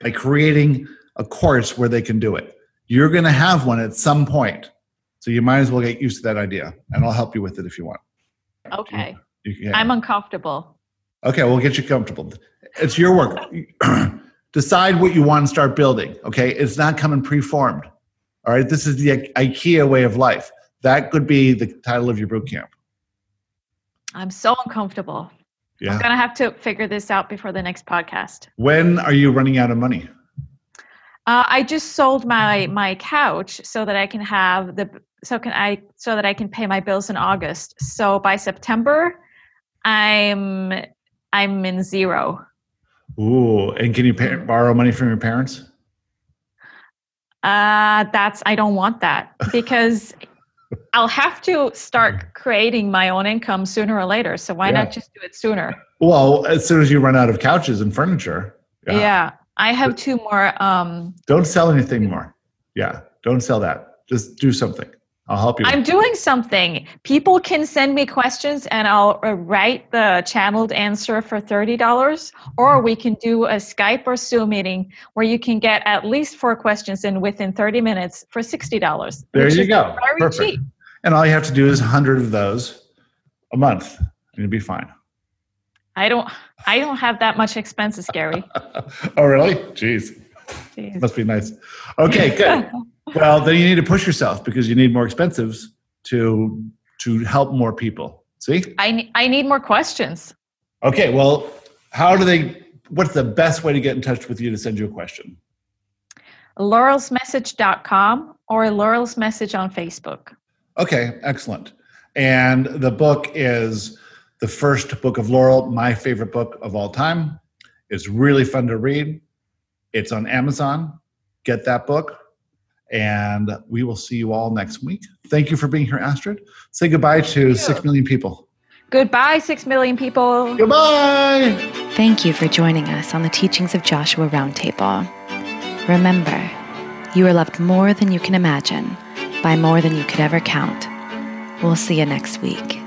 [SPEAKER 2] by creating a course where they can do it. You're going to have one at some point, so you might as well get used to that idea, and I'll help you with it if you want.
[SPEAKER 3] Okay.
[SPEAKER 2] You can,
[SPEAKER 3] I'm uncomfortable.
[SPEAKER 2] Okay, we'll get you comfortable. It's your work. Decide what you want to start building. Okay, it's not coming preformed. All right, this is the IKEA way of life. That could be the title of your boot camp.
[SPEAKER 3] I'm so uncomfortable.
[SPEAKER 2] Yeah.
[SPEAKER 3] I'm gonna have to figure this out before the next podcast.
[SPEAKER 2] When are you running out of money?
[SPEAKER 3] Uh, I just sold my my couch so that I can have the so can I so that I can pay my bills in August. So by September, I'm I'm in zero.
[SPEAKER 2] Ooh, and can you pay, borrow money from your parents?
[SPEAKER 3] Uh, that's I don't want that because I'll have to start creating my own income sooner or later. So why
[SPEAKER 2] Yeah.
[SPEAKER 3] not just do it sooner?
[SPEAKER 2] Well, as soon as you run out of couches and furniture,
[SPEAKER 3] Yeah. I have two more. Um,
[SPEAKER 2] don't sell anything more. Yeah, don't sell that. Just do something. I'll help you.
[SPEAKER 3] I'm doing something. People can send me questions and I'll uh, write the channeled answer for $30. Or we can do a Skype or Zoom meeting where you can get at least four questions in within 30 minutes for $60.
[SPEAKER 2] There you go.
[SPEAKER 3] Very
[SPEAKER 2] Perfect.
[SPEAKER 3] cheap.
[SPEAKER 2] and all you have to do is 100 of those a month, and you'll be fine.
[SPEAKER 3] I don't I don't have that much expenses, Gary.
[SPEAKER 2] oh, really? Jeez.
[SPEAKER 3] Jeez.
[SPEAKER 2] Must be nice. Okay, good. well, then you need to push yourself because you need more expensives to to help more people. See?
[SPEAKER 3] I, I need more questions.
[SPEAKER 2] Okay, well, how do they what's the best way to get in touch with you to send you a question?
[SPEAKER 3] laurelsmessage.com or Laurel's Message on Facebook.
[SPEAKER 2] Okay, excellent. And the book is the first book of Laurel, my favorite book of all time. It's really fun to read. It's on Amazon. Get that book. And we will see you all next week. Thank you for being here, Astrid. Say goodbye to six million people.
[SPEAKER 3] Goodbye, six million people.
[SPEAKER 2] Goodbye.
[SPEAKER 1] Thank you for joining us on the Teachings of Joshua Roundtable. Remember, you are loved more than you can imagine, by more than you could ever count. We'll see you next week.